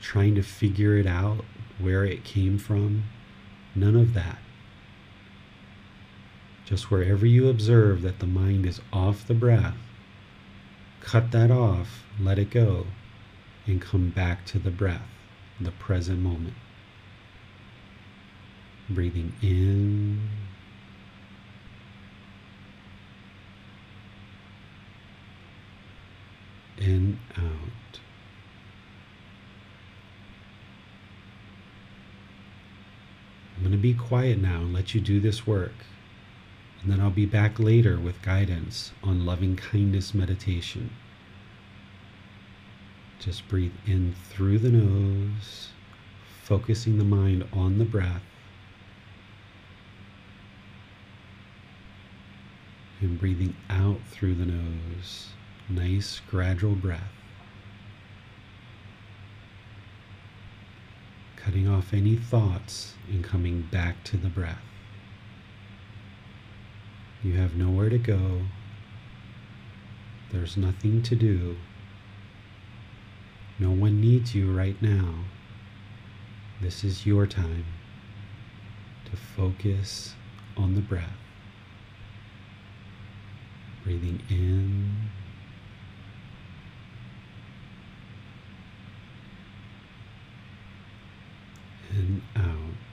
trying to figure it out, where it came from. None of that. Just wherever you observe that the mind is off the breath, cut that off, let it go, and come back to the breath, the present moment. Breathing in. And out. I'm going to be quiet now and let you do this work. And then I'll be back later with guidance on loving kindness meditation. Just breathe in through the nose, focusing the mind on the breath. And breathing out through the nose. Nice gradual breath. Cutting off any thoughts and coming back to the breath. You have nowhere to go. There's nothing to do. No one needs you right now. This is your time to focus on the breath. Breathing in and out.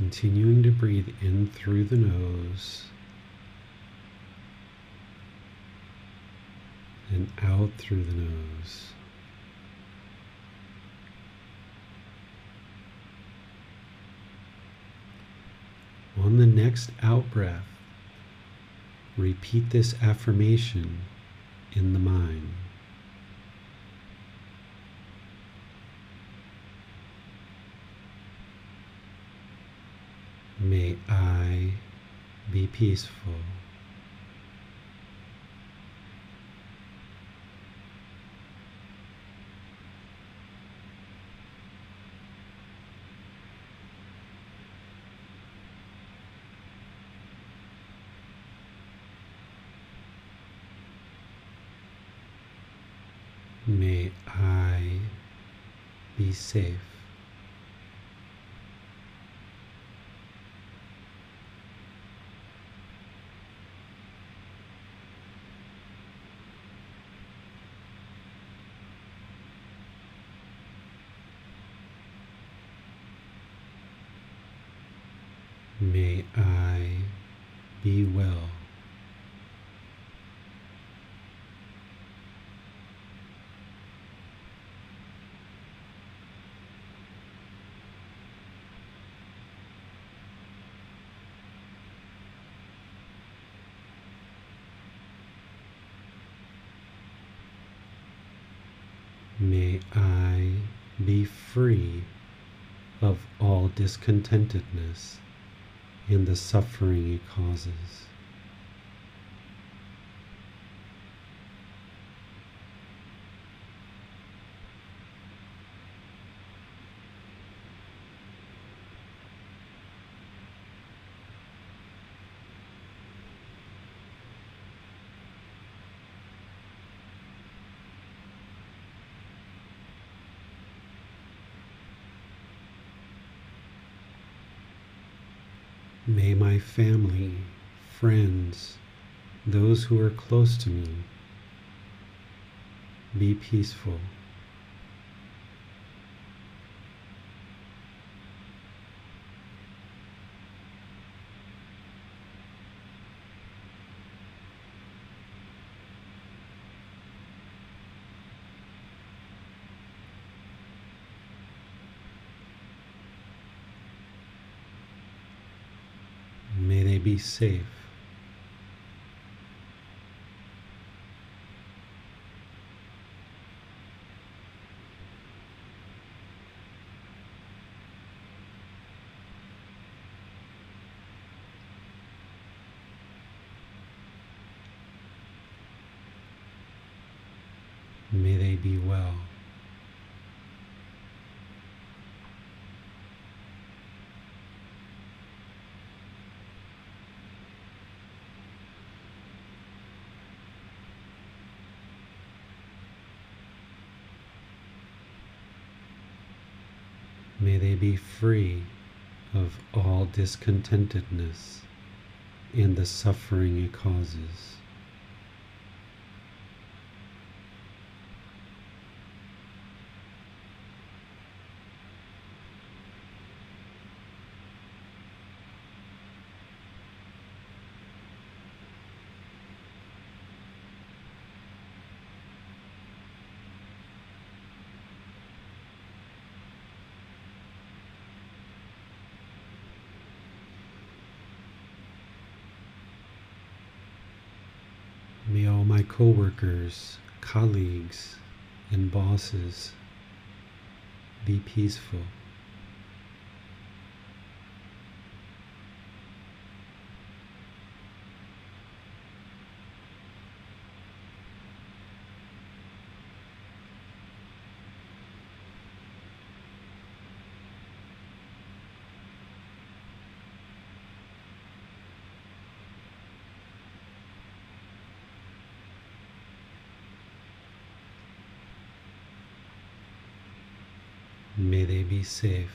Continuing to breathe in through the nose and out through the nose. On the next out breath, repeat this affirmation in the mind. May I be peaceful. May I be safe. May I be well. May I be free of all discontentedness and the suffering it causes. May my family, friends, those who are close to me, be peaceful. May they be safe. May they be well. May they be free of all discontentedness and the suffering it causes. May all my coworkers, colleagues, and bosses be peaceful. May they be safe.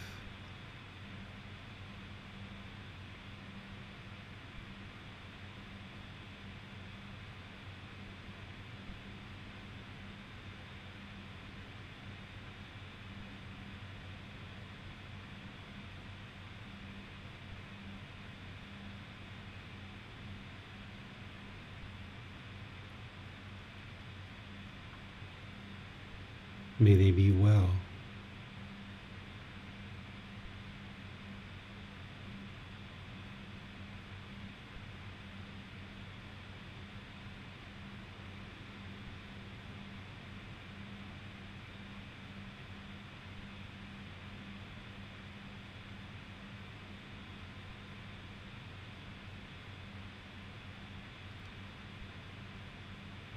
May they be well.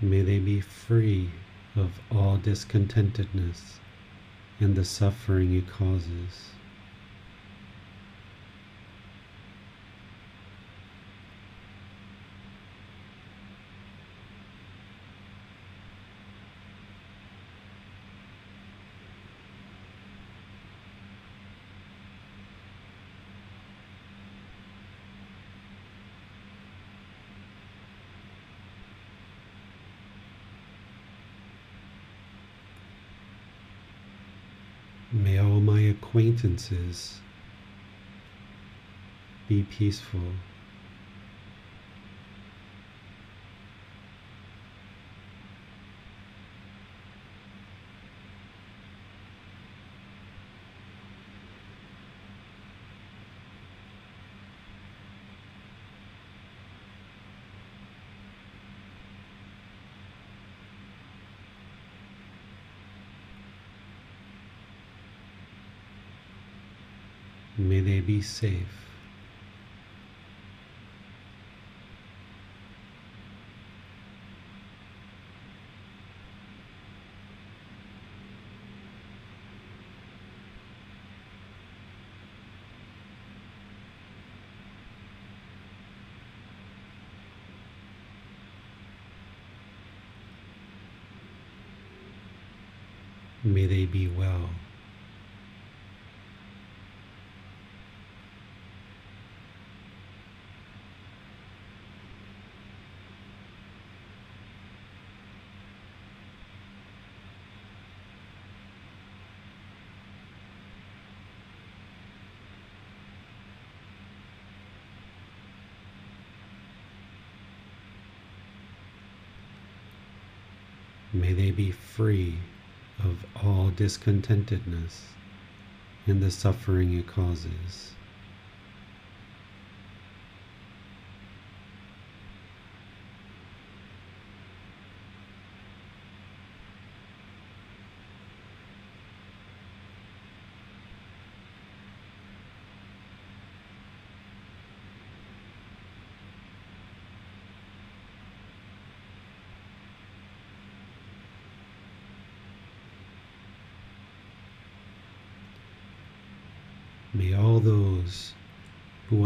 May they be free of all discontentedness and the suffering it causes. May all my acquaintances be peaceful. May they be safe. May they be well. May they be free of all discontentedness and the suffering it causes.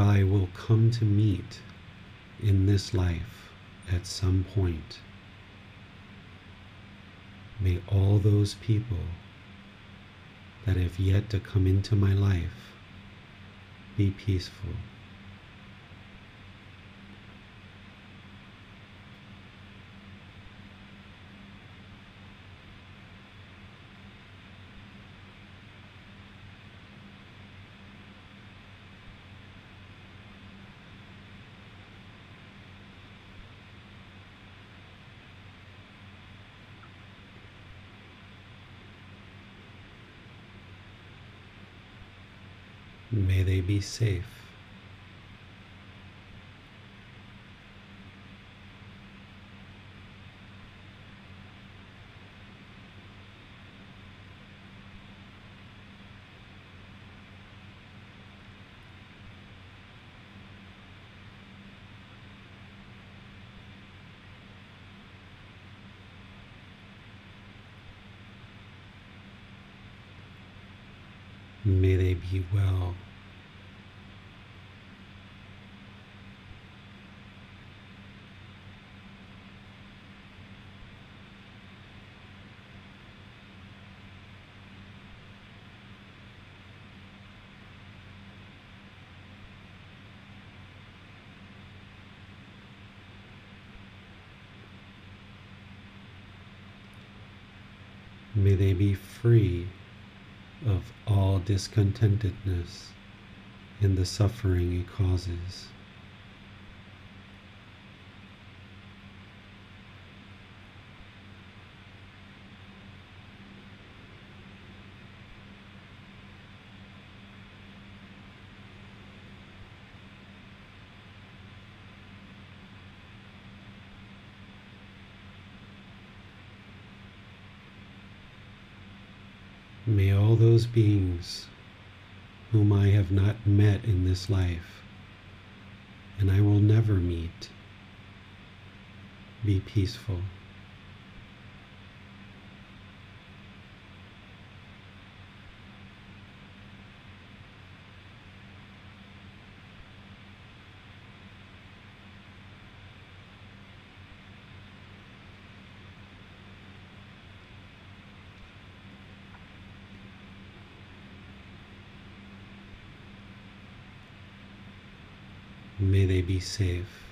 I will come to meet in this life at some point, may all those people that have yet to come into my life be peaceful. May they be safe. May they be well. May they be free of all discontentedness and the suffering it causes. May all those beings whom I have not met in this life, and I will never meet, be peaceful. Be safe.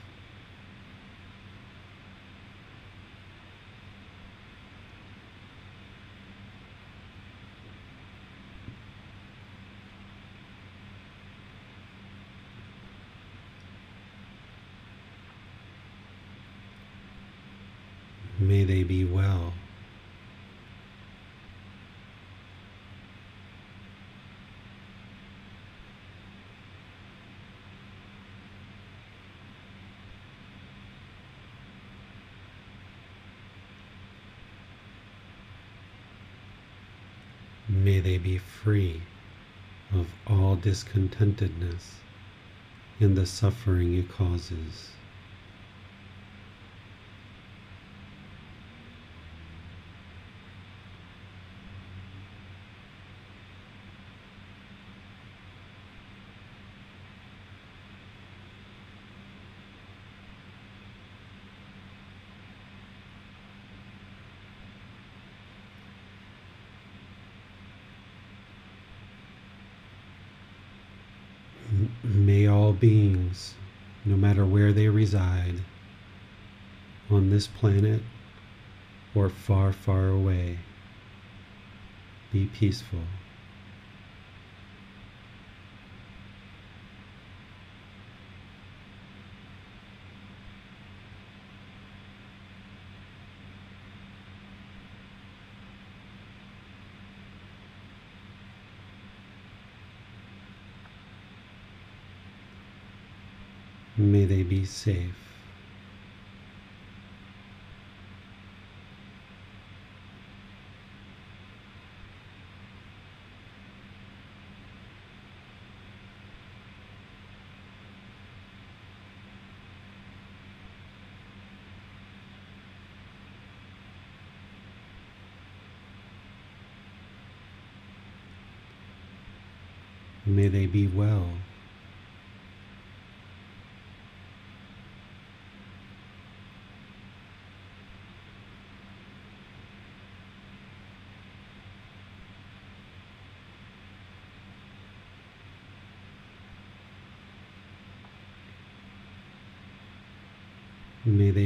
May they be free of all discontentedness and the suffering it causes. Beings, no matter where they reside, on this planet or far, far away, be peaceful. May they be safe. May they be well.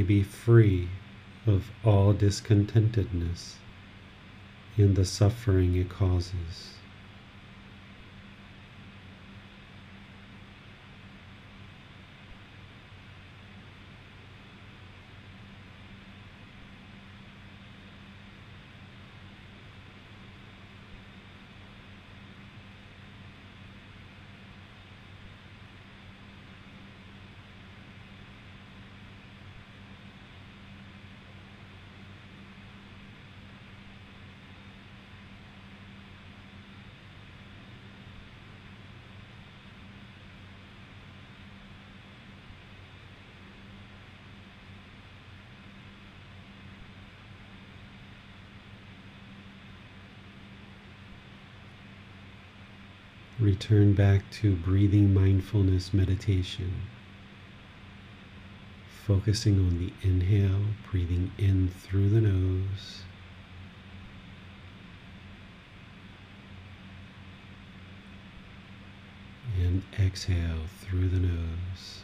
Be free of all discontentedness and the suffering it causes. Return back to breathing mindfulness meditation. Focusing on the inhale, breathing in through the nose. And exhale through the nose.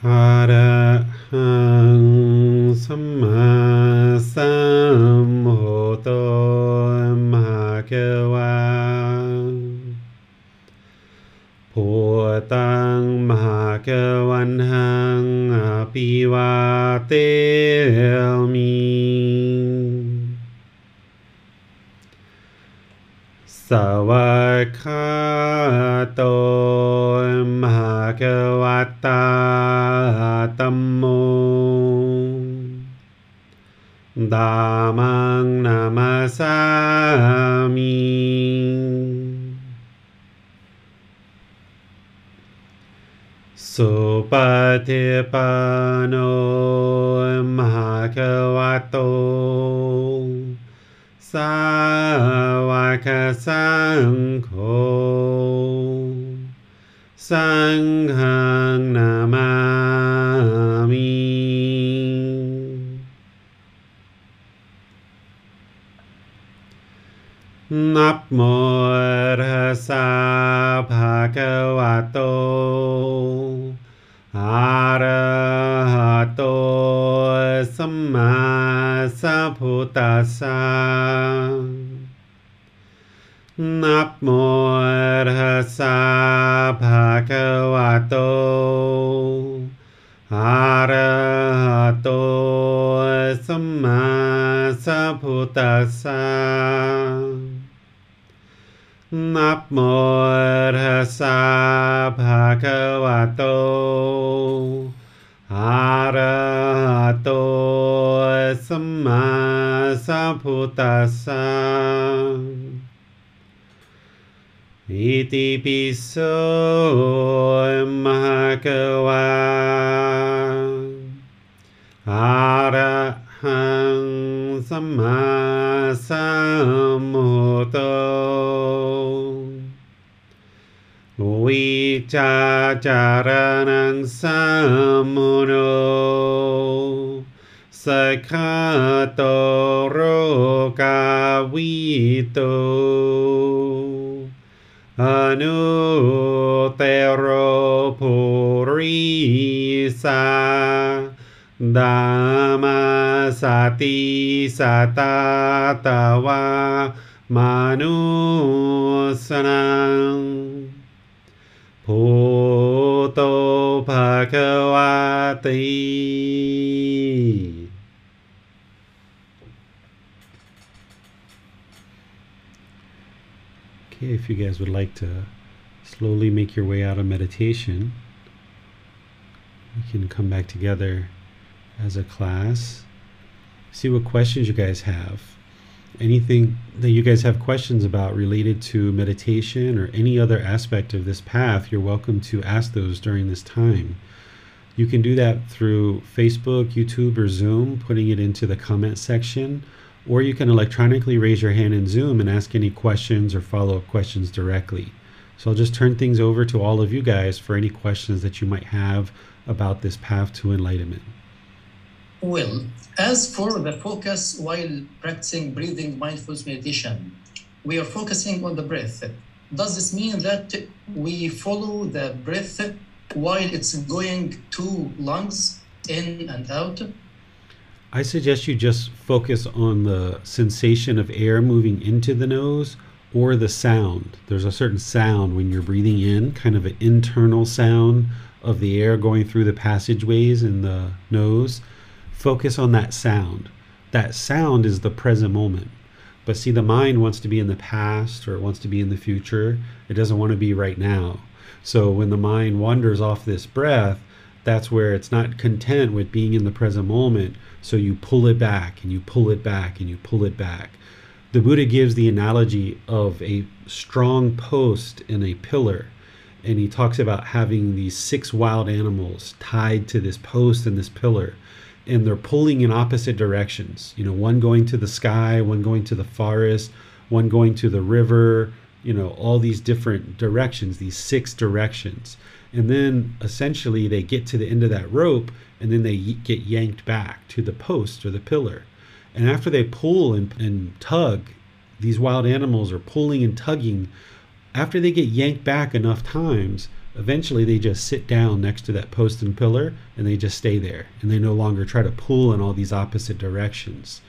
Hara, ha. ฏิปันโนมหากวะโต สาวกสังโฆสัง Charanang Samuno Sakhatoro Kavito Anutero Purisa Dhamma Sati Sata if you guys would like to slowly make your way out of meditation, we can come back together as a class, see what questions you guys have. Anything that you guys have questions about related to meditation or any other aspect of this path, you're welcome to ask those during this time. You can do that through Facebook, YouTube, or Zoom, putting it into the comment section, or you can electronically raise your hand in Zoom and ask any questions or follow up questions directly. So I'll just turn things over to all of you guys for any questions that you might have about this path to enlightenment. Well, as for the focus while practicing breathing mindfulness meditation, we are focusing on the breath. Does this mean that we follow the breath while it's going to lungs in and out? I suggest you just focus on the sensation of air moving into the nose or the sound. There's a certain sound when you're breathing in, kind of an internal sound of the air going through the passageways in the nose. Focus on that sound. That sound is the present moment. But see, the mind wants to be in the past or it wants to be in the future. It doesn't want to be right now. So when the mind wanders off this breath, that's where it's not content with being in the present moment. So you pull it back and you pull it back and you pull it back. The Buddha gives the analogy of a strong post and a pillar. And he talks about having these six wild animals tied to this post and this pillar. And they're pulling in opposite directions. You know, one going to the sky, one going to the forest, one going to the river, you know, all these different directions, these six directions. And then essentially they get to the end of that rope and then they get yanked back to the post or the pillar. And after they pull and, and tug, these wild animals are pulling and tugging after they get yanked back enough times, eventually they just sit down next to that post and pillar and they just stay there and they no longer try to pull in all these opposite directions.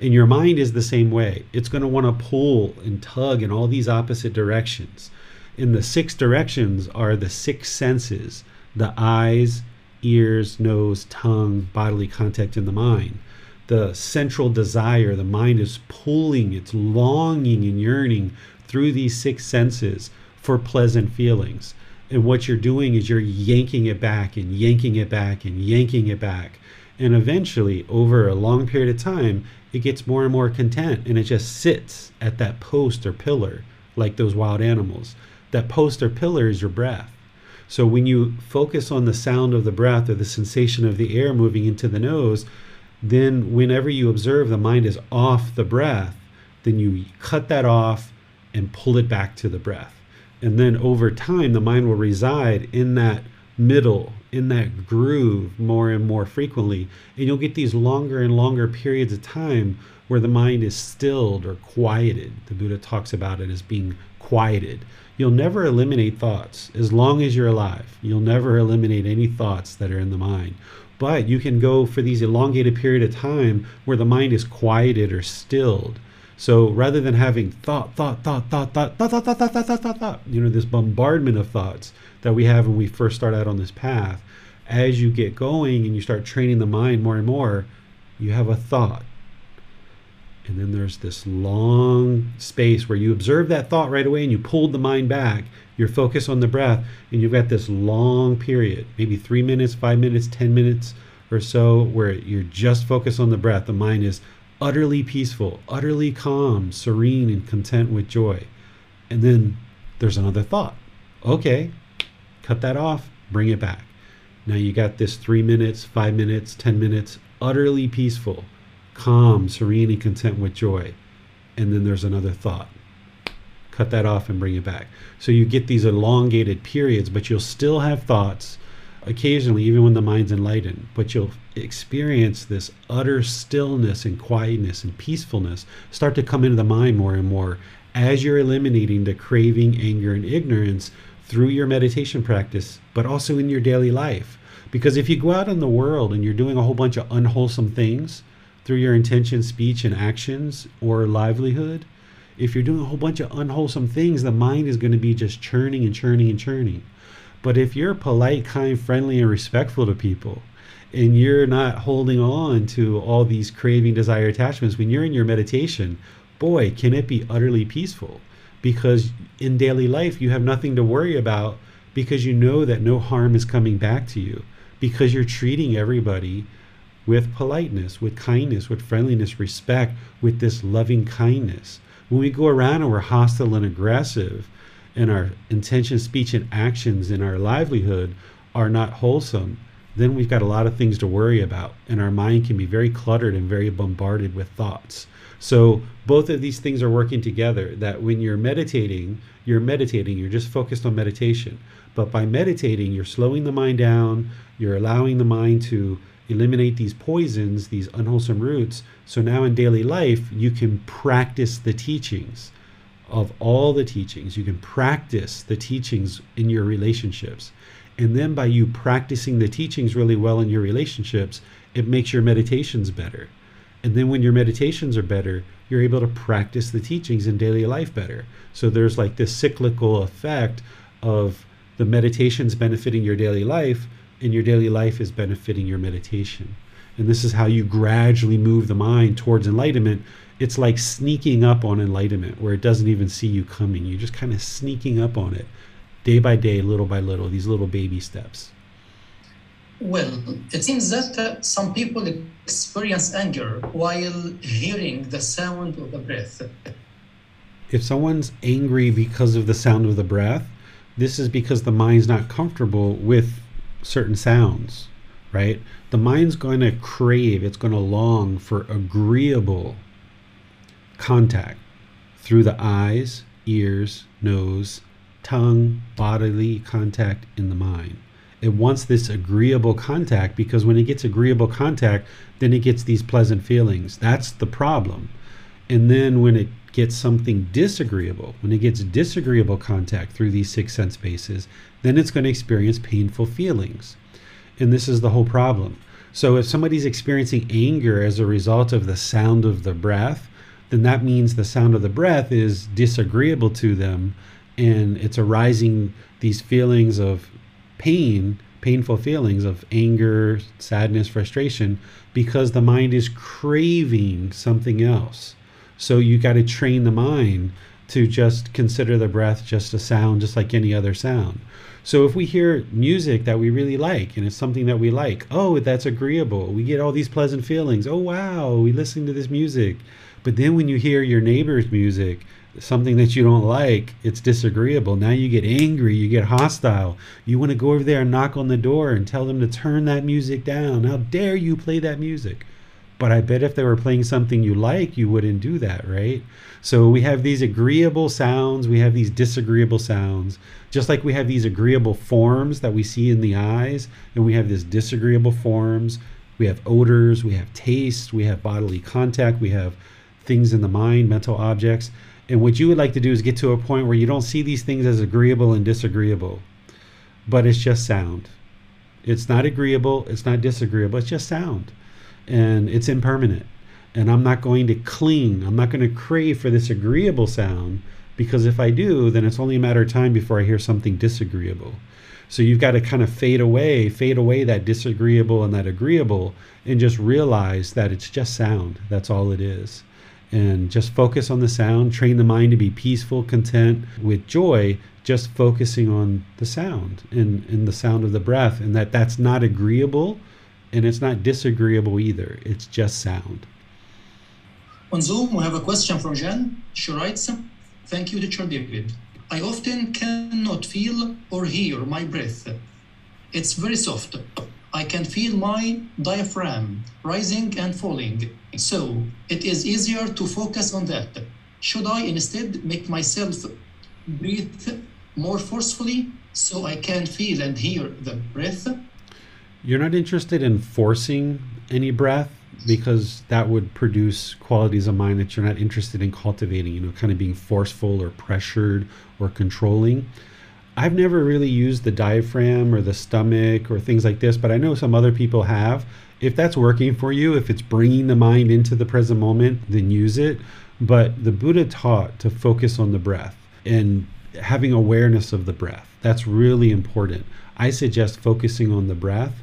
And your mind is the same way. It's going to want to pull and tug in all these opposite directions. In the six directions are the six senses the eyes, ears, nose, tongue, bodily contact in the mind. The central desire, the mind is pulling, it's longing and yearning through these six senses for pleasant feelings. And what you're doing is you're yanking it back and yanking it back and yanking it back. And eventually, over a long period of time, it gets more and more content and it just sits at that post or pillar like those wild animals. That post or pillar is your breath. So when you focus on the sound of the breath or the sensation of the air moving into the nose, then whenever you observe the mind is off the breath, then you cut that off and pull it back to the breath. And then over time, the mind will reside in that middle, in that groove more and more frequently. And you'll get these longer and longer periods of time where the mind is stilled or quieted. The Buddha talks about it as being quieted. You'll never eliminate thoughts as long as you're alive. You'll never eliminate any thoughts that are in the mind. But you can go for these elongated period of time where the mind is quieted or stilled. So rather than having thought, thought, thought, thought, thought, thought, thought, thought, thought, thought, thought, thought, you know, this bombardment of thoughts that we have when we first start out on this path, as you get going and you start training the mind more and more, you have a thought and then there's this long space where you observe that thought right away and you pulled the mind back. You're focused on the breath, and you've got this long period, maybe three minutes, five minutes, 10 minutes or so, where you're just focused on the breath. The mind is utterly peaceful, utterly calm, serene, and content with joy. And then there's another thought. Okay, cut that off, bring it back. Now you got this three minutes, five minutes, 10 minutes, utterly peaceful calm, serene, and content with joy. And then there's another thought. Cut that off and bring it back. So you get these elongated periods, but you'll still have thoughts occasionally, even when the mind's enlightened. But you'll experience this utter stillness and quietness and peacefulness start to come into the mind more and more as you're eliminating the craving, anger, and ignorance through your meditation practice, but also in your daily life. Because if you go out in the world and you're doing a whole bunch of unwholesome things, through your intention, speech, and actions or livelihood, if you're doing a whole bunch of unwholesome things, the mind is going to be just churning and churning and churning. But if you're polite, kind, friendly, and respectful to people, and you're not holding on to all these craving, desire, attachments, when you're in your meditation, boy, can it be utterly peaceful. Because in daily life, you have nothing to worry about because you know that no harm is coming back to you, because you're treating everybody with politeness, with kindness, with friendliness, respect, with this loving kindness. When we go around and we're hostile and aggressive, and our intention, speech, and actions in our livelihood are not wholesome, then we've got a lot of things to worry about, and our mind can be very cluttered and very bombarded with thoughts. So, both of these things are working together. That when you're meditating, you're meditating, you're just focused on meditation. But by meditating, you're slowing the mind down, you're allowing the mind to eliminate these poisons, these unwholesome roots. So now in daily life, you can practice the teachings of all the teachings. You can practice the teachings in your relationships. And then by you practicing the teachings really well in your relationships, it makes your meditations better. And then when your meditations are better, you're able to practice the teachings in daily life better. So there's like this cyclical effect of the meditations benefiting your daily life in your daily life is benefiting your meditation. And this is how you gradually move the mind towards enlightenment. It's like sneaking up on enlightenment where it doesn't even see you coming. You're just kind of sneaking up on it day by day, little by little, these little baby steps. Well, it seems that uh, some people experience anger while hearing the sound of the breath. If someone's angry because of the sound of the breath, this is because the mind's not comfortable with certain sounds, right? The mind's going to crave, it's going to long for agreeable contact through the eyes, ears, nose, tongue, bodily contact in the mind. It wants this agreeable contact because when it gets agreeable contact, then it gets these pleasant feelings. That's the problem. And then when it gets something disagreeable, when it gets disagreeable contact through these six sense bases, then it's going to experience painful feelings. And this is the whole problem. So if somebody's experiencing anger as a result of the sound of the breath, then that means the sound of the breath is disagreeable to them and it's arising these feelings of pain, painful feelings of anger, sadness, frustration because the mind is craving something else. So you got to train the mind to just consider the breath just a sound, just like any other sound. So if we hear music that we really like and it's something that we like, oh, that's agreeable. We get all these pleasant feelings. Oh, wow, we listen to this music. But then when you hear your neighbor's music, something that you don't like, it's disagreeable. Now you get angry, you get hostile. You want to go over there and knock on the door and tell them to turn that music down. How dare you play that music? But I bet if they were playing something you like, you wouldn't do that, right? So we have these agreeable sounds, we have these disagreeable sounds, just like we have these agreeable forms that we see in the eyes, and we have these disagreeable forms. We have odors, we have taste, we have bodily contact, we have things in the mind, mental objects. And what you would like to do is get to a point where you don't see these things as agreeable and disagreeable, but it's just sound. It's not agreeable, it's not disagreeable, it's just sound and it's impermanent. And I'm not going to cling, I'm not going to crave for this agreeable sound because if I do, then it's only a matter of time before I hear something disagreeable. So you've got to kind of fade away, fade away that disagreeable and that agreeable, and just realize that it's just sound. That's all it is. And just focus on the sound, train the mind to be peaceful, content, with joy, just focusing on the sound and, and the sound of the breath, and that that's not agreeable and it's not disagreeable either. It's just sound. On Zoom, we have a question from Jen. She writes, Thank you, Teacher David. I often cannot feel or hear my breath. It's very soft. I can feel my diaphragm rising and falling. So it is easier to focus on that. Should I instead make myself breathe more forcefully so I can feel and hear the breath? You're not interested in forcing any breath because that would produce qualities of mind that you're not interested in cultivating, you know, kind of being forceful or pressured or controlling. I've never really used the diaphragm or the stomach or things like this, but I know some other people have. If that's working for you, if it's bringing the mind into the present moment, then use it. But the Buddha taught to focus on the breath and having awareness of the breath. That's really important. I suggest focusing on the breath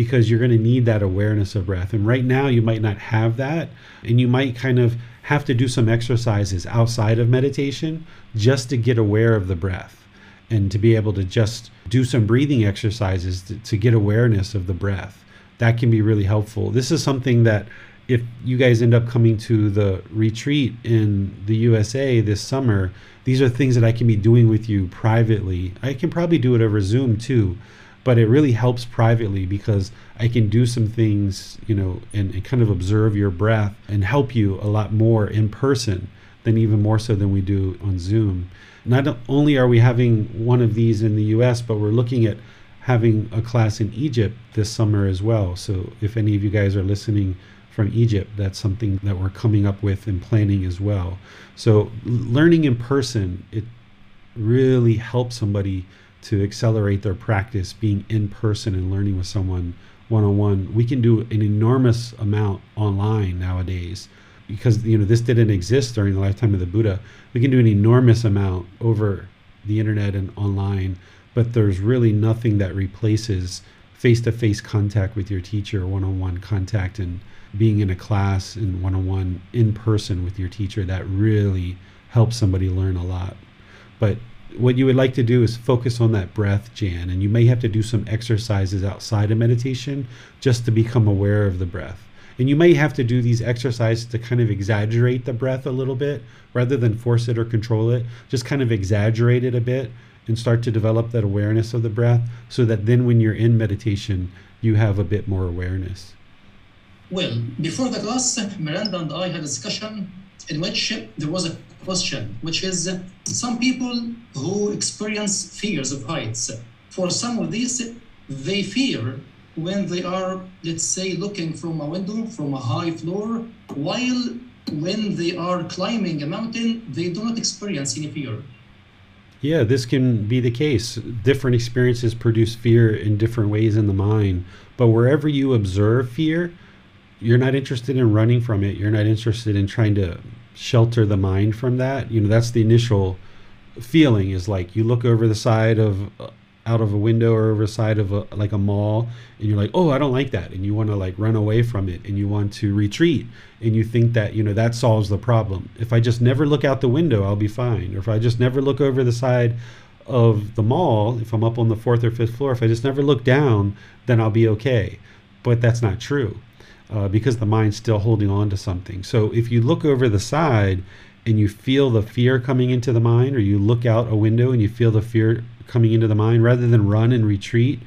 because you're going to need that awareness of breath. And right now, you might not have that. And you might kind of have to do some exercises outside of meditation just to get aware of the breath and to be able to just do some breathing exercises to, to get awareness of the breath. That can be really helpful. This is something that if you guys end up coming to the retreat in the USA this summer, these are things that I can be doing with you privately. I can probably do it over Zoom too but it really helps privately because I can do some things, you know, and, and, kind of observe your breath and help you a lot more in person than even more so than we do on Zoom. Not only are we having one of these in the US, but we're looking at having a class in Egypt this summer as well. So if any of you guys are listening from Egypt, that's something that we're coming up with and planning as well. So learning in person, it really helps somebody to accelerate their practice being in person and learning with someone one on one. We can do an enormous amount online nowadays because you know this didn't exist during the lifetime of the Buddha. We can do an enormous amount over the internet and online, but there's really nothing that replaces face-to-face contact with your teacher, one-on-one contact and being in a class and one-on-one in person with your teacher that really helps somebody learn a lot. But what you would like to do is focus on that breath, Jan, and you may have to do some exercises outside of meditation just to become aware of the breath. And you may have to do these exercises to kind of exaggerate the breath a little bit rather than force it or control it. Just kind of exaggerate it a bit and start to develop that awareness of the breath so that then when you're in meditation, you have a bit more awareness. Well, before the class, Miranda and I had a discussion in which there was a question, which is some people who experience fears of heights. For some of these, they fear when they are, let's say, looking from a window from a high floor while when they are climbing a mountain, they do not experience any fear. Yeah, this can be the case. Different experiences produce fear in different ways in the mind. But wherever you observe fear, you're not interested in running from it. You're not interested in trying to shelter the mind from that. You know, that's the initial feeling is like you look over the side of uh, out of a window or over the side of a, like a mall and you're like oh i don't like that. And you want to like run away from it and you want to retreat. And you think that you know that solves the problem. If i just never look out the window i'll be fine. Or if i just never look over the side of the mall if i'm up on the fourth or fifth floor if i just never look down then i'll be okay. But that's not true uh, because the mind's still holding on to something so if you look over the side and you feel the fear coming into the mind or you look out a window and you feel the fear coming into the mind, rather than run and retreat,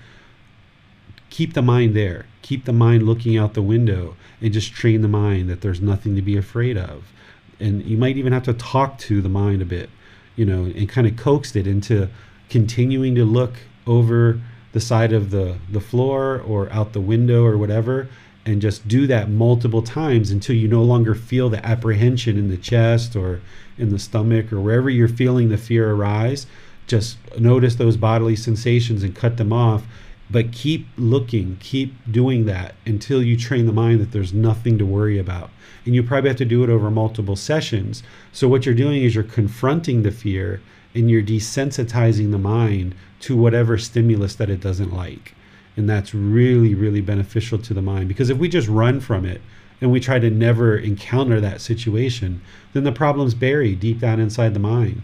keep the mind there. Keep the mind looking out the window and just train the mind that there's nothing to be afraid of. And you might even have to talk to the mind a bit, you know, and kind of coax it into continuing to look over the side of the, the floor or out the window or whatever and just do that multiple times until you no longer feel the apprehension in the chest or in the stomach or wherever you're feeling the fear arise. Just notice those bodily sensations and cut them off. But keep looking keep doing that until you train the mind that there's nothing to worry about. And you probably have to do it over multiple sessions. So what you're doing is you're confronting the fear and you're desensitizing the mind to whatever stimulus that it doesn't like and that's really really beneficial to the mind because if we just run from it and we try to never encounter that situation then the problem's buried deep down inside the mind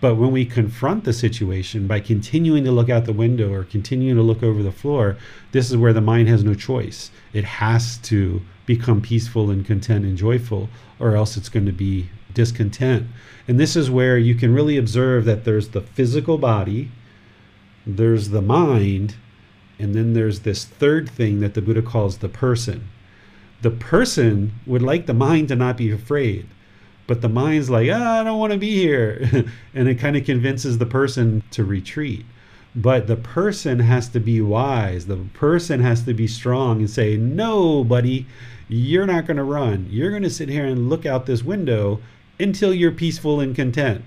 but when we confront the situation by continuing to look out the window or continuing to look over the floor, this is where the mind has no choice. It has to become peaceful and content and joyful, or else it's going to be discontent. And this is where you can really observe that there's the physical body, there's the mind, and then there's this third thing that the Buddha calls the person. The person would like the mind to not be afraid but the mind's like, ah, I don't want to be here. and it kind of convinces the person to retreat. But the person has to be wise. The person has to be strong and say, no, buddy, you're not going to run. You're going to sit here and look out this window until you're peaceful and content.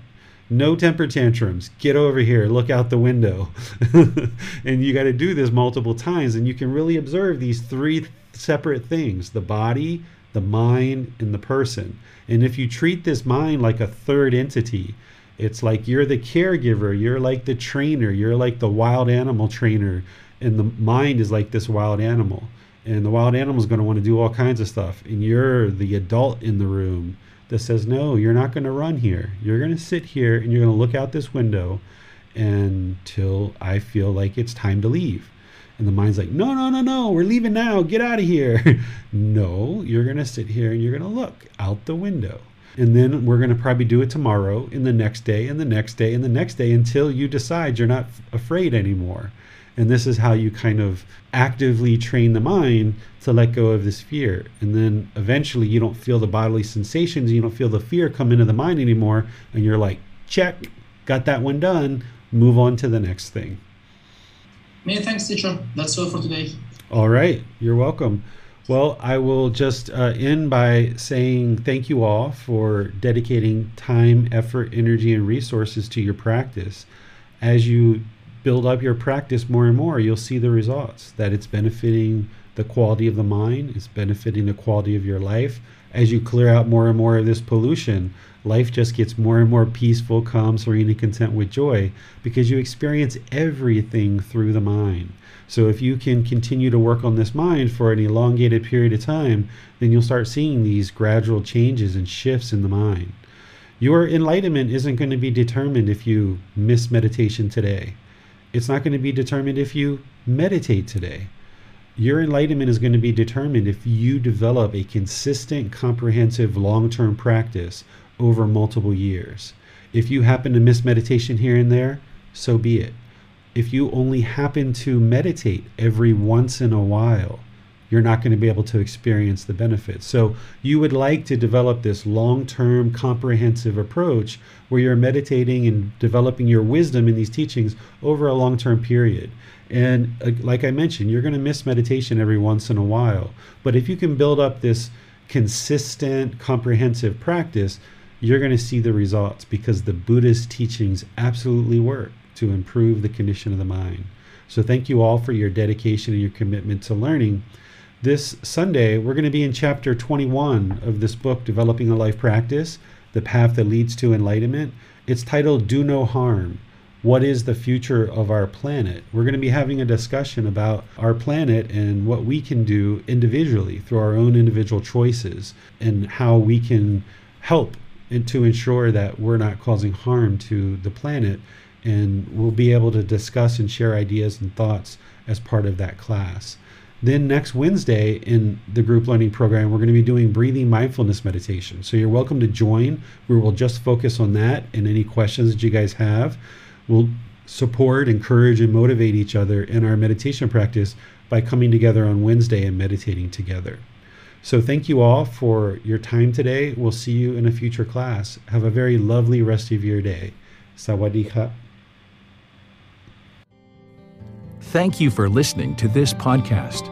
No temper tantrums. Get over here. Look out the window. and you got to do this multiple times. And you can really observe these three separate things the body, the mind, and the person. And if you treat this mind like a third entity, it's like you're the caregiver, you're like the trainer, you're like the wild animal trainer, and the mind is like this wild animal. And the wild animal is going to want to do all kinds of stuff. And you're the adult in the room that says, No, you're not going to run here. You're going to sit here and you're going to look out this window until I feel like it's time to leave. And the mind's like, no, no, no, no, we're leaving now. Get out of here. no, you're going to sit here and you're going to look out the window. And then we're going to probably do it tomorrow, and the next day, and the next day, and the next day until you decide you're not afraid anymore. And this is how you kind of actively train the mind to let go of this fear. And then eventually you don't feel the bodily sensations, you don't feel the fear come into the mind anymore. And you're like, check, got that one done, move on to the next thing. Many thanks, teacher. That's all for today. All right. You're welcome. Well, I will just uh, end by saying thank you all for dedicating time, effort, energy, and resources to your practice. As you build up your practice more and more, you'll see the results that it's benefiting the quality of the mind, it's benefiting the quality of your life. As you clear out more and more of this pollution, life just gets more and more peaceful, calm, serene, and content with joy because you experience everything through the mind. So if you can continue to work on this mind for an elongated period of time, then you'll start seeing these gradual changes and shifts in the mind. Your enlightenment isn't going to be determined if you miss meditation today. It's not going to be determined if you meditate today. Your enlightenment is going to be determined if you develop a consistent, comprehensive, long term practice over multiple years. If you happen to miss meditation here and there, so be it. If you only happen to meditate every once in a while, you're not going to be able to experience the benefits. So, you would like to develop this long term, comprehensive approach where you're meditating and developing your wisdom in these teachings over a long term period. And uh, like I mentioned, you're going to miss meditation every once in a while. But if you can build up this consistent, comprehensive practice, you're going to see the results because the Buddha's teachings absolutely work to improve the condition of the mind. So, thank you all for your dedication and your commitment to learning. This Sunday, we're going to be in chapter 21 of this book, Developing a Life Practice The Path That Leads to Enlightenment. It's titled Do No Harm What is the Future of Our Planet? We're going to be having a discussion about our planet and what we can do individually through our own individual choices and how we can help and to ensure that we're not causing harm to the planet. And we'll be able to discuss and share ideas and thoughts as part of that class. Then next Wednesday in the group learning program, we're going to be doing breathing mindfulness meditation. So you're welcome to join. We will just focus on that and any questions that you guys have. We'll support, encourage, and motivate each other in our meditation practice by coming together on Wednesday and meditating together. So thank you all for your time today. We'll see you in a future class. Have a very lovely rest of your day. Sawadee Thank you for listening to this podcast.